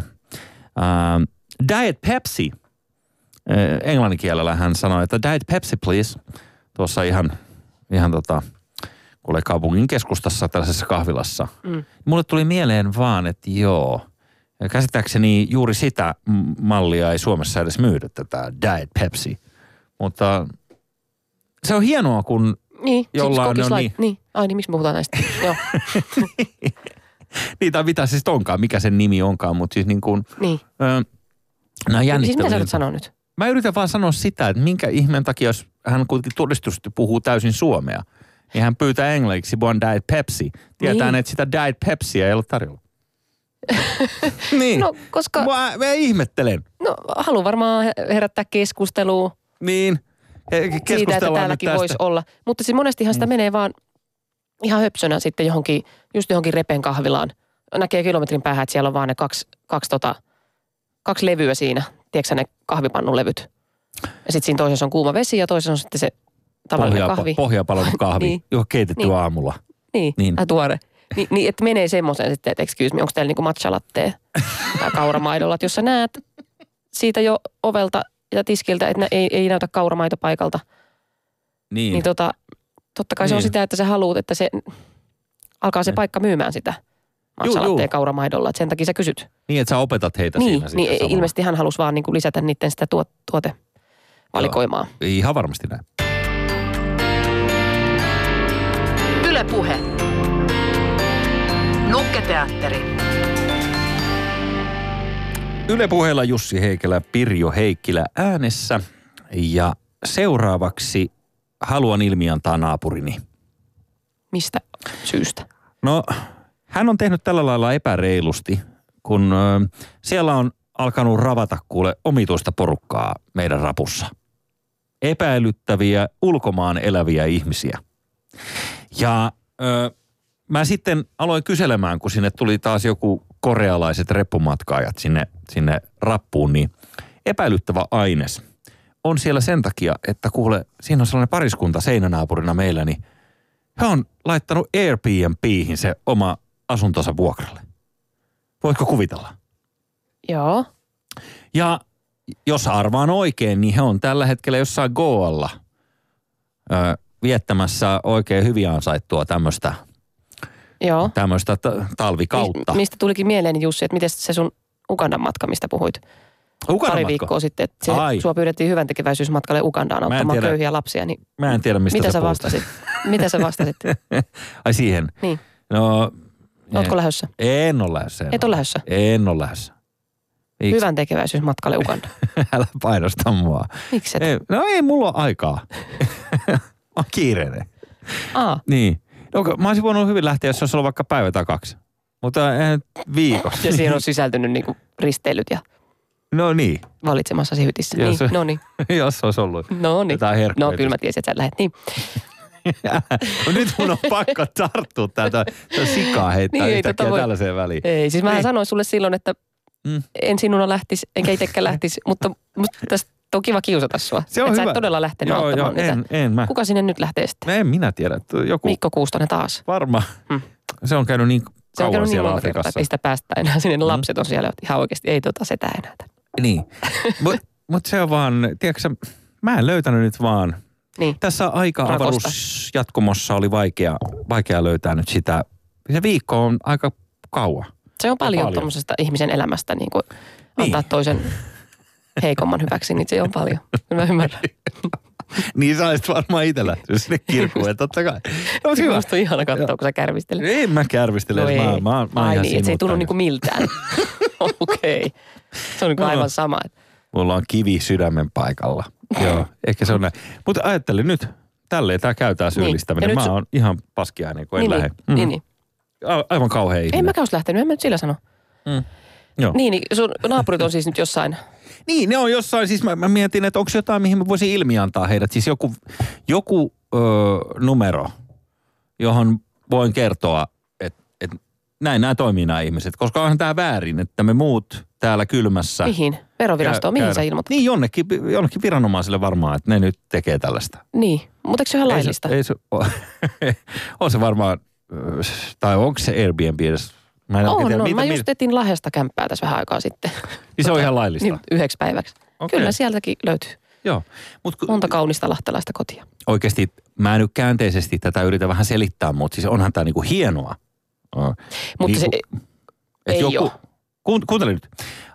ää, Diet Pepsi. Ää, Englannin kielellä hän sanoi, että Diet Pepsi please. Tuossa ihan, ihan tota, kuule kaupungin keskustassa tällaisessa kahvilassa. Mm. Mulle tuli mieleen vaan, että joo. Käsittääkseni juuri sitä mallia ei Suomessa edes myydä, tätä Diet Pepsi. Mutta se on hienoa, kun Niin, Jollain kokis on niin. niin. Ai niin, miksi puhutaan näistä? Joo, niitä mitä se sitten onkaan, mikä sen nimi onkaan, mutta siis niin kuin, niin. ö, nämä Siis mitä sä sanoa nyt? Mä yritän vaan sanoa sitä, että minkä ihmeen takia, jos hän kuitenkin todistusti puhuu täysin suomea, niin hän pyytää englanniksi vaan Diet Pepsi. Tietää, Niin. että sitä Diet Pepsiä ei ole tarjolla. niin. No, koska, Mä, mä ihmettelen. no haluan varmaan herättää keskustelua Niin. Siitä, että täälläkin tästä. voisi olla. Mutta siis monestihan sitä menee vaan ihan höpsönä sitten johonkin, just johonkin repen kahvilaan. Näkee kilometrin päähän, että siellä on vaan ne kaksi, kaksi, tota, kaksi levyä siinä. Tiedätkö ne kahvipannulevyt? Ja sitten siinä toisessa on kuuma vesi ja toisessa on sitten se tavallinen Pohjaa, kahvi. pohjapalon kahvi, Niin. joka keitetty Niin. aamulla. Niin, Niin. Äh, tuore. Ni, niin, että menee semmoiseen sitten, että excuse me, onko teillä niinku matcha latte tai kauramaidolla. Että jos sä näet siitä jo ovelta ja tiskiltä, että nä- ei, ei näytä kauramaito paikalta, Niin. niin tota, totta kai se on Niin. sitä, että sä haluut, että se alkaa se Niin. paikka myymään sitä lattea kauramaidolla. Että sen takia sä kysyt. niin, että sä opetat heitä niin, siinä niin sitten samalla. ilmeisesti hän halusi vaan niinku lisätä niiden sitä tuot, tuotevalikoimaa. Ihan varmasti näin. Yle Puhe. Nukketeatteri. Yle puheella Jussi Heikelä, Pirjo Heikkilä äänessä. Ja seuraavaksi haluan ilmiantaa naapurini. Mistä syystä? No, hän on tehnyt tällä lailla epäreilusti, kun ö, siellä on alkanut ravata kuule omituista porukkaa meidän rapussa. Epäilyttäviä ulkomaan eläviä ihmisiä. Ja ö, mä sitten aloin kyselemään, kun sinne tuli taas joku korealaiset reppumatkaajat sinne, sinne rappuun, niin epäilyttävä aines on siellä sen takia, että kuule, siinä on sellainen pariskunta seinänaapurina meillä, niin he on laittanut Airbnbihin se oma asuntonsa vuokralle. Voitko kuvitella? Joo. Ja jos arvaan oikein, niin he on tällä hetkellä jossain Goalla ö, viettämässä oikein hyvin ansaittua tämmöistä Joo. tämmöistä t- talvikautta. Mi- mistä tulikin mieleen, Jussi, että miten se sun Ugandan matka, mistä puhuit Ugandan pari matka? viikkoa sitten, että se, Ai. sua pyydettiin hyvän tekeväisyysmatkalle Ugandaan auttamaan tiedä. köyhiä lapsia, niin Mä en tiedä, mistä mitä sä sä vastasit? mitä sä vastasit? Ai siihen? Niin. No, Ootko en- lähdössä? En ole lähdössä. en Et ole lähdössä? En ole lähdössä. Miksi? Hyvän tekeväisyysmatkalle Ugandaan. Älä painosta mua. Miksi et? Ei, no ei mulla ole aikaa. Mä oon kiireinen. Aa, Niin. No, mä olisin voinut hyvin lähteä, jos se olisi ollut vaikka päivä tai kaksi. Mutta eh, viikossa. ja siihen on sisältynyt niinku risteilyt ja No niin, valitsemassasi hytissä. Jos- Niin, no niin, jos olisi ollut. no niin. Jotain herkkuja No kyllä mä tiesin, että sä lähdet. Niin. no, nyt mun on pakko tarttua. Tämä sikaa heittää Niin, yhtäkkiä tota voi- tällaiseen väliin. Ei, siis mä Niin. sanoin sulle silloin, että Mm. en sinuna lähtisi, enkä itsekään lähtisi, mutta tästä on kiva kiusata sua. Se on sä hyvä. et todella lähtenyt Joo, joo, auttamaan niitä. en, en mä. Kuka sinne nyt lähtee sitten? En minä tiedä. Joku Mikko Kuustonen taas. varma. Mm. Se on käynyt niin Se on käynyt niin monta kertaa, että ei sitä päästä enää sinne. Mm. Lapset on siellä ihan oikeasti, ei tota setä enää. Niin. Mutta mut se on vaan, tiedätkö sä, mä en löytänyt nyt vaan. Niin. Tässä aika-avaruusjatkumossa oli vaikea, vaikea löytää nyt sitä. Se viikko on aika kauan. Se on paljon, paljon. tuommoisesta ihmisen elämästä niin kuin Niin. antaa toisen heikomman hyväksi, niin se on paljon. Mä ymmärrän. Niin sä olisit varmaan itse lähtenyt sinne kirkkuun, totta kai. No Se hyvä. musta on ihana katsoa, kun sä kärvistelet. En mä kärvistele, No ei. mä, mä, mä Ai niin, se ei sinut niinku miltään. Okei. Okay. Se on niinku No. aivan sama. Mulla on kivi sydämen paikalla. Joo, ehkä se on näin. Mutta ajattelin nyt, tälleen tämä käytää syyllistäminen. Niin. Ja nyt Mä su- oon ihan paskiainen, kun en Niin, lähde. niin, niin, niin. A- Aivan kauhea ihminen. En mäkään olisi lähtenyt, en mä nyt sillä sano. Joo. Niin, niin sun naapurit on siis nyt jossain. Niin, ne on jossain, siis mä, mä mietin, että onko jotain, mihin mä voisin ilmi antaa heidät. Siis joku, joku öö, numero, johon voin kertoa, että et, näin nämä toimii nämä ihmiset. Koska onhan tämä väärin, että me muut täällä kylmässä. Mihin? Verovirastoon, mihin sä ilmoitat? Niin, jonnekin, jonnekin viranomaisille varmaan, että ne nyt tekee tällaista. Niin, mutta eikö se ole ihan laillista? Ei se, ei se, on se varmaan, tai onko se Airbnb edes? Mä en on, tiedä, on. mitä- Mä just etin Lahdesta kämppää tässä vähän aikaa sitten. Niin se on ihan laillista. Niin, yhdeksi päiväksi. Okei. Kyllä sieltäkin löytyy Joo, mutta monta kaunista lahtelaista kotia. oikeasti mä nyt käänteisesti tätä yritän vähän selittää, mutta siis onhan tämä niinku hienoa. Uh, Mutta se, et ei oo. Kuun, kuuntele nyt.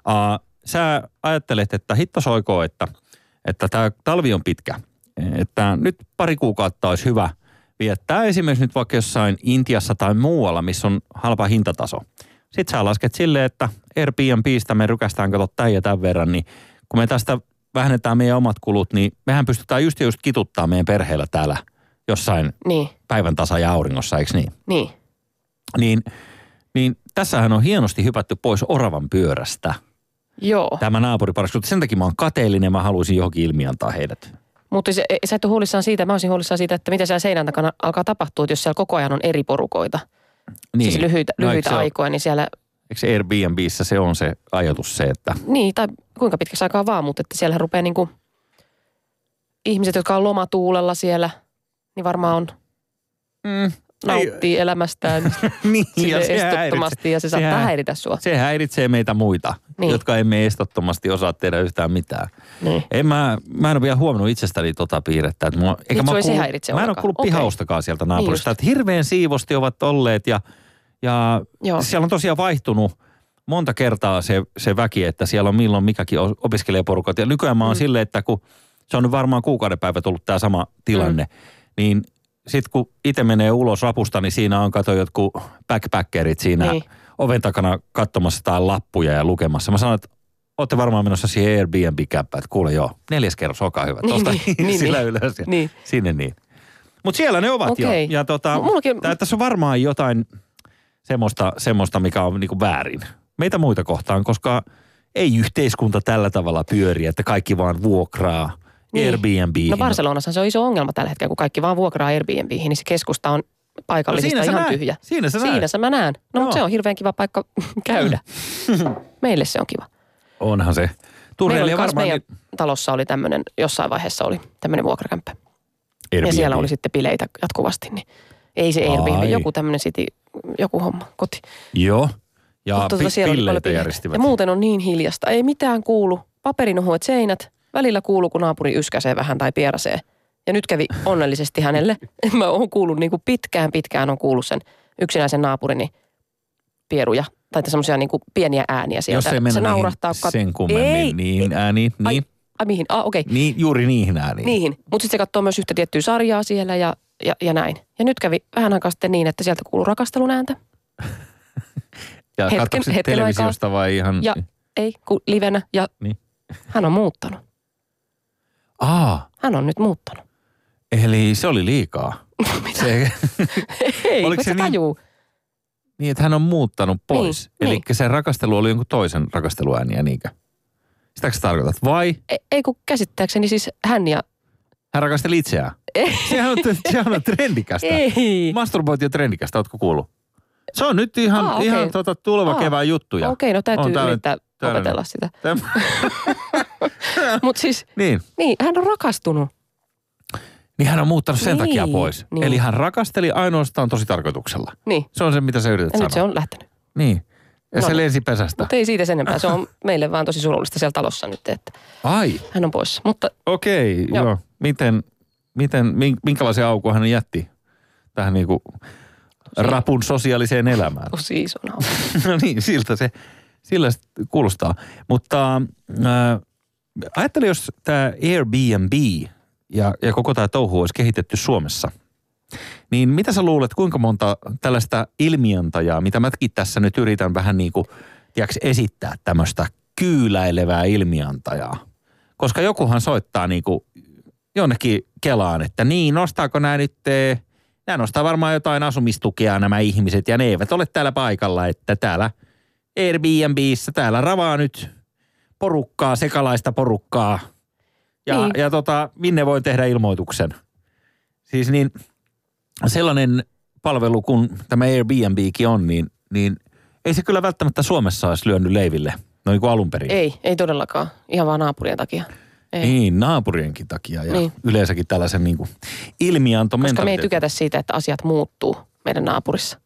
Uh, sä ajattelet, että hitto soikoo, että että tämä talvi on pitkä. Että nyt pari kuukautta olisi hyvä viettää esimerkiksi nyt vaikka jossain Intiassa tai muualla, missä on halpa hintataso. Sitten sä lasket silleen, että Airbnbistä me rykästään kato tämän ja tämän verran, niin kun me tästä vähennetään meidän omat kulut, niin mehän pystytään just just kituttaa meidän perheellä täällä jossain niin, päivän tasa ja auringossa, eikö niin? niin. Niin, niin tässähän on hienosti hypätty pois oravan pyörästä Joo. tämä naapuripariskunta. Sen takia mä oon kateellinen, mä haluaisin johonkin ilmi antaa heidät. Mutta se, sä et ole huolissaan siitä, mä olisin huolissaan siitä, että mitä siellä seinän takana alkaa tapahtua, että jos siellä koko ajan on eri porukoita. Niin. Siis lyhyitä, No, lyhyitä ole- aikoja, niin siellä, Eikö se Airbnbissä se on se ajatus se, että niin tai kuinka pitkäksi aikaa vaan, mutta että siellä rupeaa niinku ihmiset, jotka on lomatuulella siellä, niin varmaan on, mm, nauttii elämästään niin, se estottomasti ja se saattaa häiritä sua. Se häiritsee meitä muita, Niin. niin. jotka emme estottomasti osaa tehdä yhtään mitään. Niin. En mä, mä en ole vielä huomannut itsestäni tota piirrettä. Että mua, eikä Nyt mä, häiritse mä en ole kuullut Okei. pihaustakaan sieltä naapurista. Niin että hirveän siivosti ovat olleet ja, ja Joo. siellä on tosiaan vaihtunut monta kertaa se, se väki, että siellä on milloin mikäkin opiskelijaporukat. Ja nykyään mä oon mm. silleen, että kun se on nyt varmaan kuukauden päivä tullut tämä sama tilanne, mm. niin sitten kun itse menee ulos rapusta, niin siinä on kato jotkut backpackerit siinä Niin. niin. oven takana katsomassa jotain lappuja ja lukemassa. Mä sanoin, että olette varmaan menossa siihen Airbnb-kämppään, että kuule joo, neljäs kerros, olkaa hyvä. Niin, Tuosta niin, niin, sillä niin. ylös ja Niin. sinne niin. Mutta siellä ne ovat Okei. jo. Ja tota, Mullakin- tää, tässä on varmaan jotain semmoista, semmoista mikä on niinku väärin meitä muita kohtaan, koska ei yhteiskunta tällä tavalla pyöri, että kaikki vaan vuokraa Niin. No Barcelonassa se on iso ongelma tällä hetkellä, kun kaikki vaan vuokraa Airbnbihin, niin se keskusta on paikallisista No ihan näet. tyhjä. Siinä sä. Siinä sä mä näen. No, Joo. mutta se on hirveän kiva paikka käydä. Meille se on kiva. Onhan se. Meillä Turreilija oli kans varmaan... meidän talossa oli tämmöinen, jossain vaiheessa oli tämmöinen vuokrakämppä. Airbnb. Ja siellä oli sitten bileitä jatkuvasti, niin ei se Airbnb, Ai. joku tämmöinen city, joku homma, koti. Joo. Ja Mutta tota, siellä oli järjestivät. Ja muuten on niin hiljasta, ei mitään kuulu. Paperinuhuet seinät, välillä kuuluu, kun naapuri yskäsee vähän tai pierasee. Ja nyt kävi onnellisesti hänelle. Mä oon kuullut niin kuin pitkään, pitkään on kuullut sen yksinäisen naapurini pieruja tai semmoisia niin pieniä ääniä sieltä. Jos ei mennä se naurahtaa. kat- sen kummemmin, Ei, niin ääniin, Ai, niin, ai mihin? Ah, okei. Okay. niin, juuri niihin ääniin. Niihin. Mutta sitten se katsoo myös yhtä tiettyä sarjaa siellä ja, ja, ja näin. Ja nyt kävi vähän aikaa sitten niin, että sieltä kuuluu rakastelun ääntä. Ja hetken- hetken televisiosta vai ihan... Ja ei, kun livenä. Ja Niin. hän on muuttanut. Aa, Hän on nyt muuttanut. eli se oli liikaa. Se, Ei, Oliko se niin- tajuu? niin, että hän on muuttanut pois. Niin, Eli se rakastelu oli jonkun toisen rakasteluääniä, niinkö? Sitäkö sä tarkoitat? Vai Ei, ei kun käsittääkseni siis hän ja... hän rakasteli itseään? Ei. Sehän on, sehän on trendikästä. Ei. Masturbointi on trendikästä, ootko kuullut? Se on nyt ihan, Aa, okei. ihan tota, tuleva Aa, kevään juttuja. Okei, no täytyy On yrittää täällä opetella sitä. Täm, Mutta siis, niin, niin, hän on rakastunut. niin hän on muuttanut sen Niin, takia pois. niin. Eli hän rakasteli ainoastaan tosi tarkoituksella. Niin, Se on se, mitä sä yrität ja sanoa. nyt se on lähtenyt. Niin. Ja No se lensi pesästä. Mutta ei siitä sen enempää. Se on meille vaan tosi surullista siellä talossa nyt, että Ai, hän on poissa. Mutta okei, okay, Joo. joo. Miten, miten, min- minkälaisen aukon hän jätti tähän niinku rapun sosiaaliseen elämään? tosi iso no niin, siltä se, sillä kuulostaa. Mutta äh, ajattele, jos tämä Airbnb ja, ja koko tämä touhu olisi kehitetty Suomessa. Niin mitä sä luulet, kuinka monta tällaista ilmiantajaa, mitä mäkin tässä nyt yritän vähän niin kuin, tiedätkö, esittää tämmöistä kyyläilevää ilmiantajaa. Koska jokuhan soittaa niin kuin jonnekin Kelaan, että niin, nostaako nämä nyt, nämä nostaa varmaan jotain asumistukea nämä ihmiset ja ne eivät ole täällä paikalla, että täällä Airbnbissä täällä ravaa nyt porukkaa, sekalaista porukkaa. Ja, Niin. ja tota, minne voin tehdä ilmoituksen. Siis niin, sellainen palvelu kun tämä Airbnbkin on, niin, niin ei se kyllä välttämättä Suomessa olisi lyönyt leiville, no niin kuin alun perin. ei, ei todellakaan. Ihan vaan naapurien takia. Ei. Niin, naapurienkin takia ja Niin. niin. yleensäkin tällaisen niin kuin ilmianto Koska me ei tykätä siitä, että asiat muuttuu meidän naapurissa.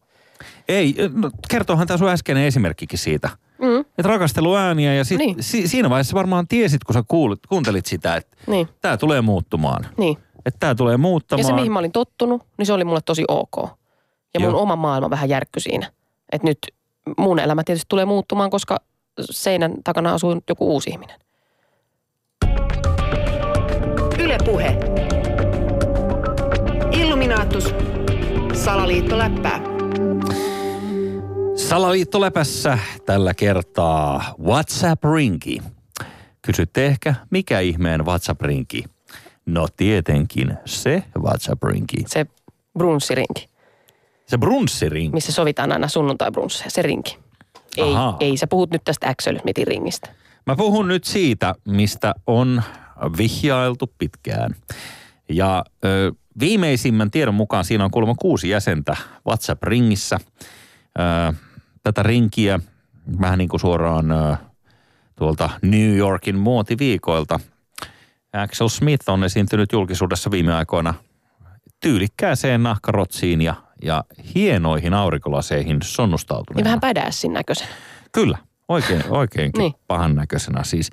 Ei, no, kertoohan tämä sun äskeinen esimerkkikin siitä. Mm, Että rakasteluääniä ja sit, Niin. si, siinä vaiheessa varmaan tiesit, kun sä kuulit, kuuntelit sitä, että niin, tämä tulee muuttumaan. niin. Että tämä tulee muuttamaan. Ja se, mihin mä olin tottunut, niin se oli mulle tosi ok. Ja mun Joo. oma maailma vähän järkky siinä. Että nyt mun elämä tietysti tulee muuttumaan, koska seinän takana asuu joku uusi ihminen. Yle Puhe. Illuminaattus. Salaliitto läppää. Salaliitto läpässä tällä kertaa WhatsApp-rinki. Kysytte ehkä, mikä ihmeen WhatsApp-rinki? No tietenkin se WhatsApp-rinki. Se brunssirinki, Se brunssirinki. missä sovitaan aina sunnuntai-brunsseja, se rinki. Ei, Ahaa. ei, sä puhut nyt tästä Axel-mitin ringistä. Mä puhun nyt siitä, mistä on vihjailtu pitkään. Ja ö, viimeisimmän tiedon mukaan siinä on kuulemma kuusi jäsentä WhatsApp-ringissä. Ö, tätä rinkiä vähän niin kuin suoraan tuolta New Yorkin muotiviikoilta. Axel Smith on esiintynyt julkisuudessa viime aikoina tyylikkääseen nahkarotsiin ja, ja hienoihin aurinkolaseihin Niin sonnustautuneena. vähän pädäässin näköisen. Kyllä, oikein, oikeinkin Niin. niin. pahan näköisenä siis.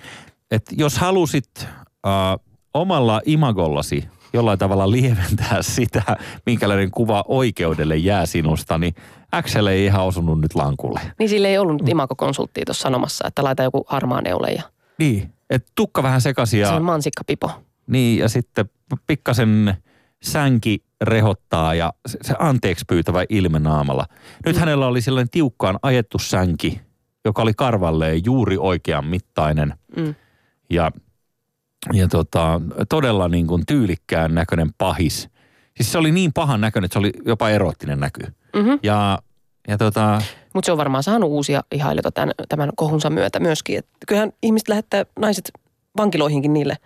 Että jos halusit äh, omalla imagollasi jollain tavalla lieventää sitä, minkälainen kuva oikeudelle jää sinusta, niin Axel ei ihan osunut nyt lankulle. Niin sille ei ollut imakokonsulttia tuossa sanomassa, että laita joku harmaa neule ja Niin, että tukka vähän sekaisin se ja, on mansikkapipo. niin, ja sitten pikkasen sänki rehottaa ja se, se anteeksi pyytävä ilme naamalla. Nyt Mm. hänellä oli sellainen tiukkaan ajettu sänki, joka oli karvalleen juuri oikean mittainen. Mm. ja, ja tota, todella niin kuin tyylikkään näköinen pahis. Siis se oli niin pahan näköinen, että se oli jopa erottinen näky. Mm-hmm. Ja, ja tota, Mutta se on varmaan saanut uusia ihailijoita tämän, tämän kohunsa myötä myöskin. Et kyllähän ihmiset lähettää naiset vankiloihinkin niille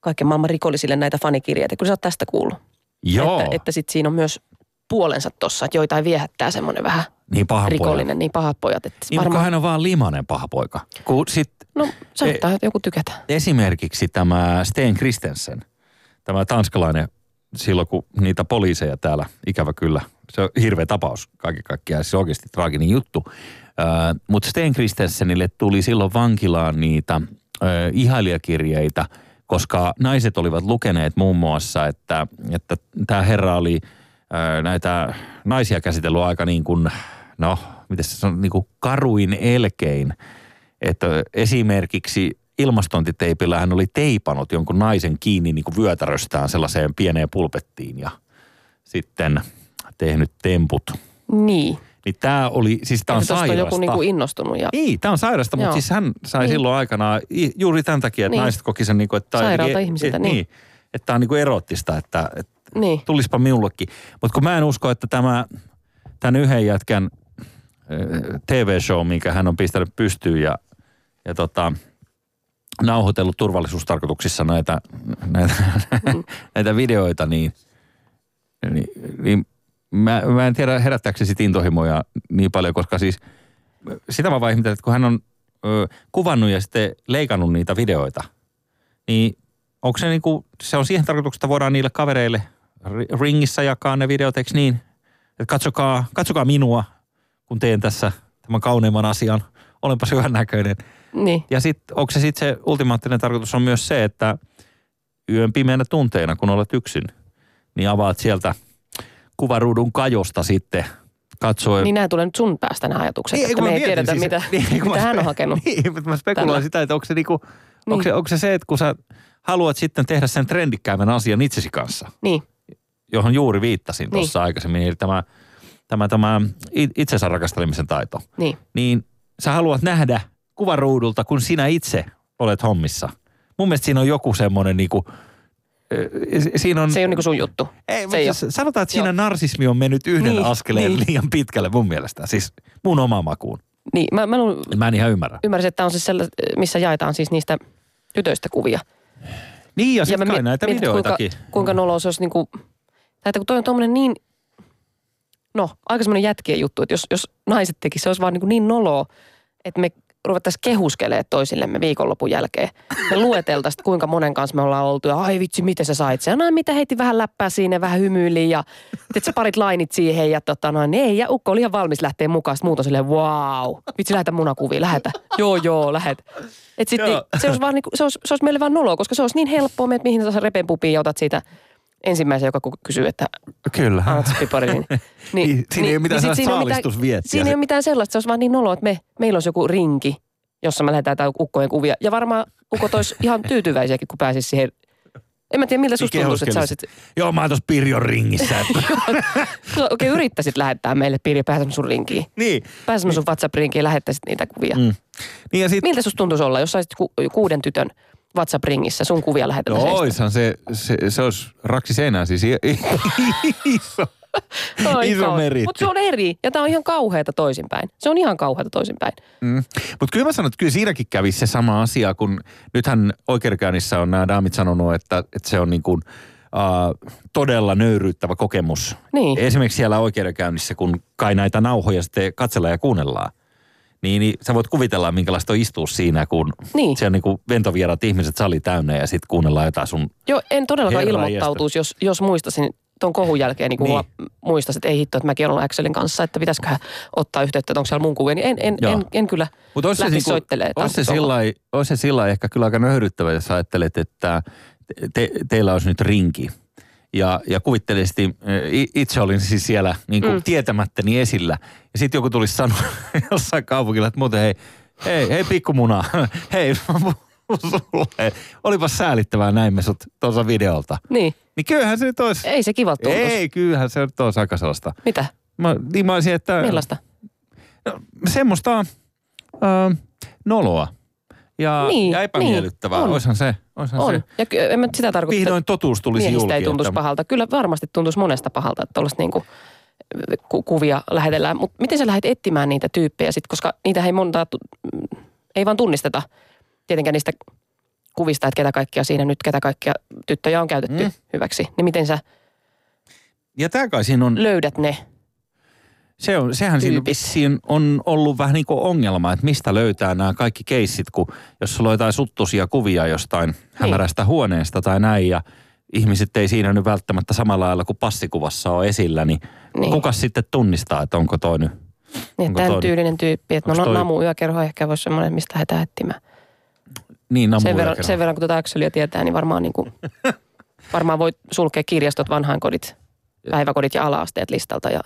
kaiken maailman rikollisille näitä fanikirjeitä. Kyllä sä oot tästä kuullut. joo, Että, että sit siinä on myös puolensa tossa, että joitain viehättää semmoinen vähän Niin paha rikollinen, niin pahat pojat. Että Niin, varmaan, hän on vaan limanen paha poika. Kun sit no saattaa joku tykätä. esimerkiksi tämä Sten Kristensen, tämä tanskalainen, silloin kun niitä poliiseja täällä, ikävä kyllä, se on hirveä tapaus kaiken kaikkiaan, se on oikeasti traaginen juttu. Äh, Mutta Sten Kristensenille tuli silloin vankilaan niitä äh, ihailijakirjeitä, koska naiset olivat lukeneet muun muassa, että, että tämä herra oli näitä naisia käsitellyt aika niin kuin, no, miten se on, niin kuin karuin elkein. Että esimerkiksi ilmastointiteipillä hän oli teipannut jonkun naisen kiinni niin kuin vyötäröstään sellaiseen pieneen pulpettiin ja sitten tehnyt temput. Niin. Niin tämä oli, siis tämä on sairasta. joku niinku innostunut ja Niin, tämä on sairasta, mutta siis hän sai Niin. silloin aikanaan juuri tämän takia, että Niin. naiset koki sen, niin kuin, että tämä on Sairaalta jotenkin- ihmisiltä, et- niin. Että tämä on niin kuin erottista, että, että niin. tulispa minullekin. Mutta kun mä en usko, että tämä, tämän yhden jätkän äh, TV-show, minkä hän on pistänyt pystyyn ja, ja tota, nauhoitellut turvallisuustarkoituksissa näitä, näitä, Mm. näitä videoita, niin, niin, niin mä, mä en tiedä herättääkö se sit intohimoja niin paljon, koska siis sitä mä vaan ihmettelen, että kun hän on ö, kuvannut ja sitten leikannut niitä videoita, niin onko se niinku, se on siihen tarkoitukseen, että voidaan niille kavereille ringissä jakaa ne videot, eikö niin? Että katsokaa, katsokaa minua, kun teen tässä tämän kauneimman asian. Olenpas hyvän näköinen. Niin. Ja sitten onko se sitten se ultimaattinen tarkoitus on myös se, että yön pimeänä tunteina, kun olet yksin, niin avaat sieltä kuvaruudun kajosta sitten katsoen. Niin nämä tulee nyt sun päästä nämä ajatukset, Niin, että me ei mietin tiedetä, siis- mitä, niin, mitä mä hän on hakenut. Niin, mutta mä spekuloin Tällä. sitä, että onko se, niinku, Niin. onko, se, onko se se, että kun sä haluat sitten tehdä sen trendikkäämän asian itsesi kanssa, Niin, johon juuri viittasin Niin. tuossa aikaisemmin, eli tämä, tämä, tämä itsensä rakastelemisen taito, niin. niin sä haluat nähdä kuvaruudulta, kun sinä itse olet hommissa. Mun mielestä siinä on joku semmoinen niinku, siinä on... Se ei ole niinku sun juttu. Ei, se ei sanotaan, että siinä Joo. narsismi on mennyt yhden Niin, askeleen niin. liian pitkälle mun mielestä. Siis mun oma makuun. Niin, mä, mä luulen- Mä en ihan ymmärrä. ymmärsin, että tämä on siis sellainen, missä jaetaan siis niistä tytöistä kuvia. Niin, ja Ja sitten kai mietin, näitä kuinka, videoitakin. kuinka noloa se olisi niinku, tai että kun toi on tuommoinen niin, no aika semmoinen jätkien juttu, että jos, jos naiset tekisi, se olisi vaan niin, niin noloa, että me ruvettaisiin kehuskelemaan toisillemme viikonlopun jälkeen. Me lueteltaisiin, että kuinka monen kanssa me ollaan oltu ja ai vitsi, miten sä sait sen. No mitä heitti vähän läppää siinä, vähän hymyili ja teet sä parit lainit siihen ja tota noin, ei. Ja Ukko oli ihan valmis lähteä mukaan. Sitten muut on silleen, wow, vitsi lähetä munakuvia, lähetä. Joo, joo, lähet. Et sit, Joo. se, olisi vaan, niinku, se, olisi, se olisi meille vaan noloa, koska se olisi niin helppoa, menet mihin tahansa repen pupiin ja otat siitä ensimmäisen, joka kysyy, että Kyllä. annat sä piparin. Niin, siinä ei ole mitään sellaista siinä mitään-. Siinä ei ole mitään sellaista, se olisi vaan niin noloa, että me, meillä olisi joku rinki, jossa me lähdetään ukkojen kuvia. Ja varmaan ukot olisi ihan tyytyväisiäkin, kun pääsisi siihen. En mä tiedä, miltä susta tuntuisi, että sä olisit... Joo, mä oon tuossa Pirjon ringissä. Että. Okei, okay, yrittäisit lähettää meille Pirjo, pääsemme sun rinkiin. niin. Pääsemme sun WhatsApp-rinkiin ja lähettäisit niitä kuvia. Mm. niin ja sit, Miltä susta tuntuisi olla, jos saisit ku, kuuden tytön WhatsApp-ringissä, sun kuvia lähetetään no oishan se, se, se olisi raksi seinään siis iso. iso meritti. Mutta se on eri, ja tämä on ihan kauheata toisinpäin. Se on ihan kauheata toisinpäin. Mm. Mutta kyllä mä sanon, että kyllä siinäkin kävi se sama asia, kun nythän oikeudenkäynnissä on nämä daamit sanonut, että, että se on niin kuin, uh, todella nöyryyttävä kokemus. Niin. Esimerkiksi siellä oikeudenkäynnissä, kun kai näitä nauhoja sitten katsellaan ja kuunnellaan. Niin, niin sä voit kuvitella, minkälaista on istua siinä, kun Niin. siellä niin ventovierat ihmiset sali täynnä ja sitten kuunnellaan jotain sun... Joo, en todellakaan ilmoittautuisi, jos, jos muistaisin tuon kohun jälkeen, niin Niin. muistaisin, että ei hitto, että mäkin olen Axelin kanssa, että pitäisiköhän ottaa yhteyttä, että onko siellä mun kuvia, niin en, en, Joo. en, en kyllä se, lähtisi niinku, soittelemaan. olisi, se sillai, olisi se sillai ehkä kyllä aika nöhdyttävä, jos ajattelet, että te, teillä olisi nyt rinki. Ja, ja kuvitteellisesti i- itse olin siis siellä niin kuin mm. tietämättäni esillä. Ja sitten joku tulisi sanoa jossain kaupungilla, että muuten hei, hei, hei pikkumuna, hei sulle. Olipas säälittävää näimme sut tuossa videolta. Niin, Niin kyllähän se nyt olisi. ei se kivalta tuntuisi. Ei, kyllähän se nyt olisi aika sellaista. Mitä? Mä, niin mä olisin, että... Millaista? No, semmoista ö, noloa ja, Niin, ja epämiellyttävää. niin, on. Oishan se. On. se. Ja ky- en mä sitä tarkoita, että Vihdoin totuus tulisi julki. ei tuntuisi että- pahalta. Kyllä varmasti tuntuisi monesta pahalta, että tuollaista niinku ku- kuvia lähetellään. Mutta miten sä lähdet etsimään niitä tyyppejä sitten, koska niitä ei monta, mm, ei vaan tunnisteta tietenkään niistä kuvista, että ketä kaikkia siinä nyt, ketä kaikkia tyttöjä on käytetty mm. hyväksi. Niin miten sä, Ja tämä kai siinä on, löydät ne. Se on, sehän siinä vissiin on ollut vähän niin kuin ongelma, että mistä löytää nämä kaikki keissit, kun jos sulla on jotain suttuisia kuvia jostain hämärästä huoneesta tai näin ja ihmiset ei siinä nyt välttämättä samalla lailla kuin passikuvassa on esillä, niin, niin. Niin. kuka sitten tunnistaa, että onko toi nyt? Niin, Onko tämän toi- tyylinen tyyppi. Että no, no toi- Namu yökerho ehkä voisi semmoinen, mistä lähdetään etsimään. Niin, Namu Sen verran, sen verran, kun tuota Axelia tietää, niin varmaan, niin kuin, varmaan voi sulkea kirjastot, vanhainkodit, päiväkodit ja ala-asteet listalta ja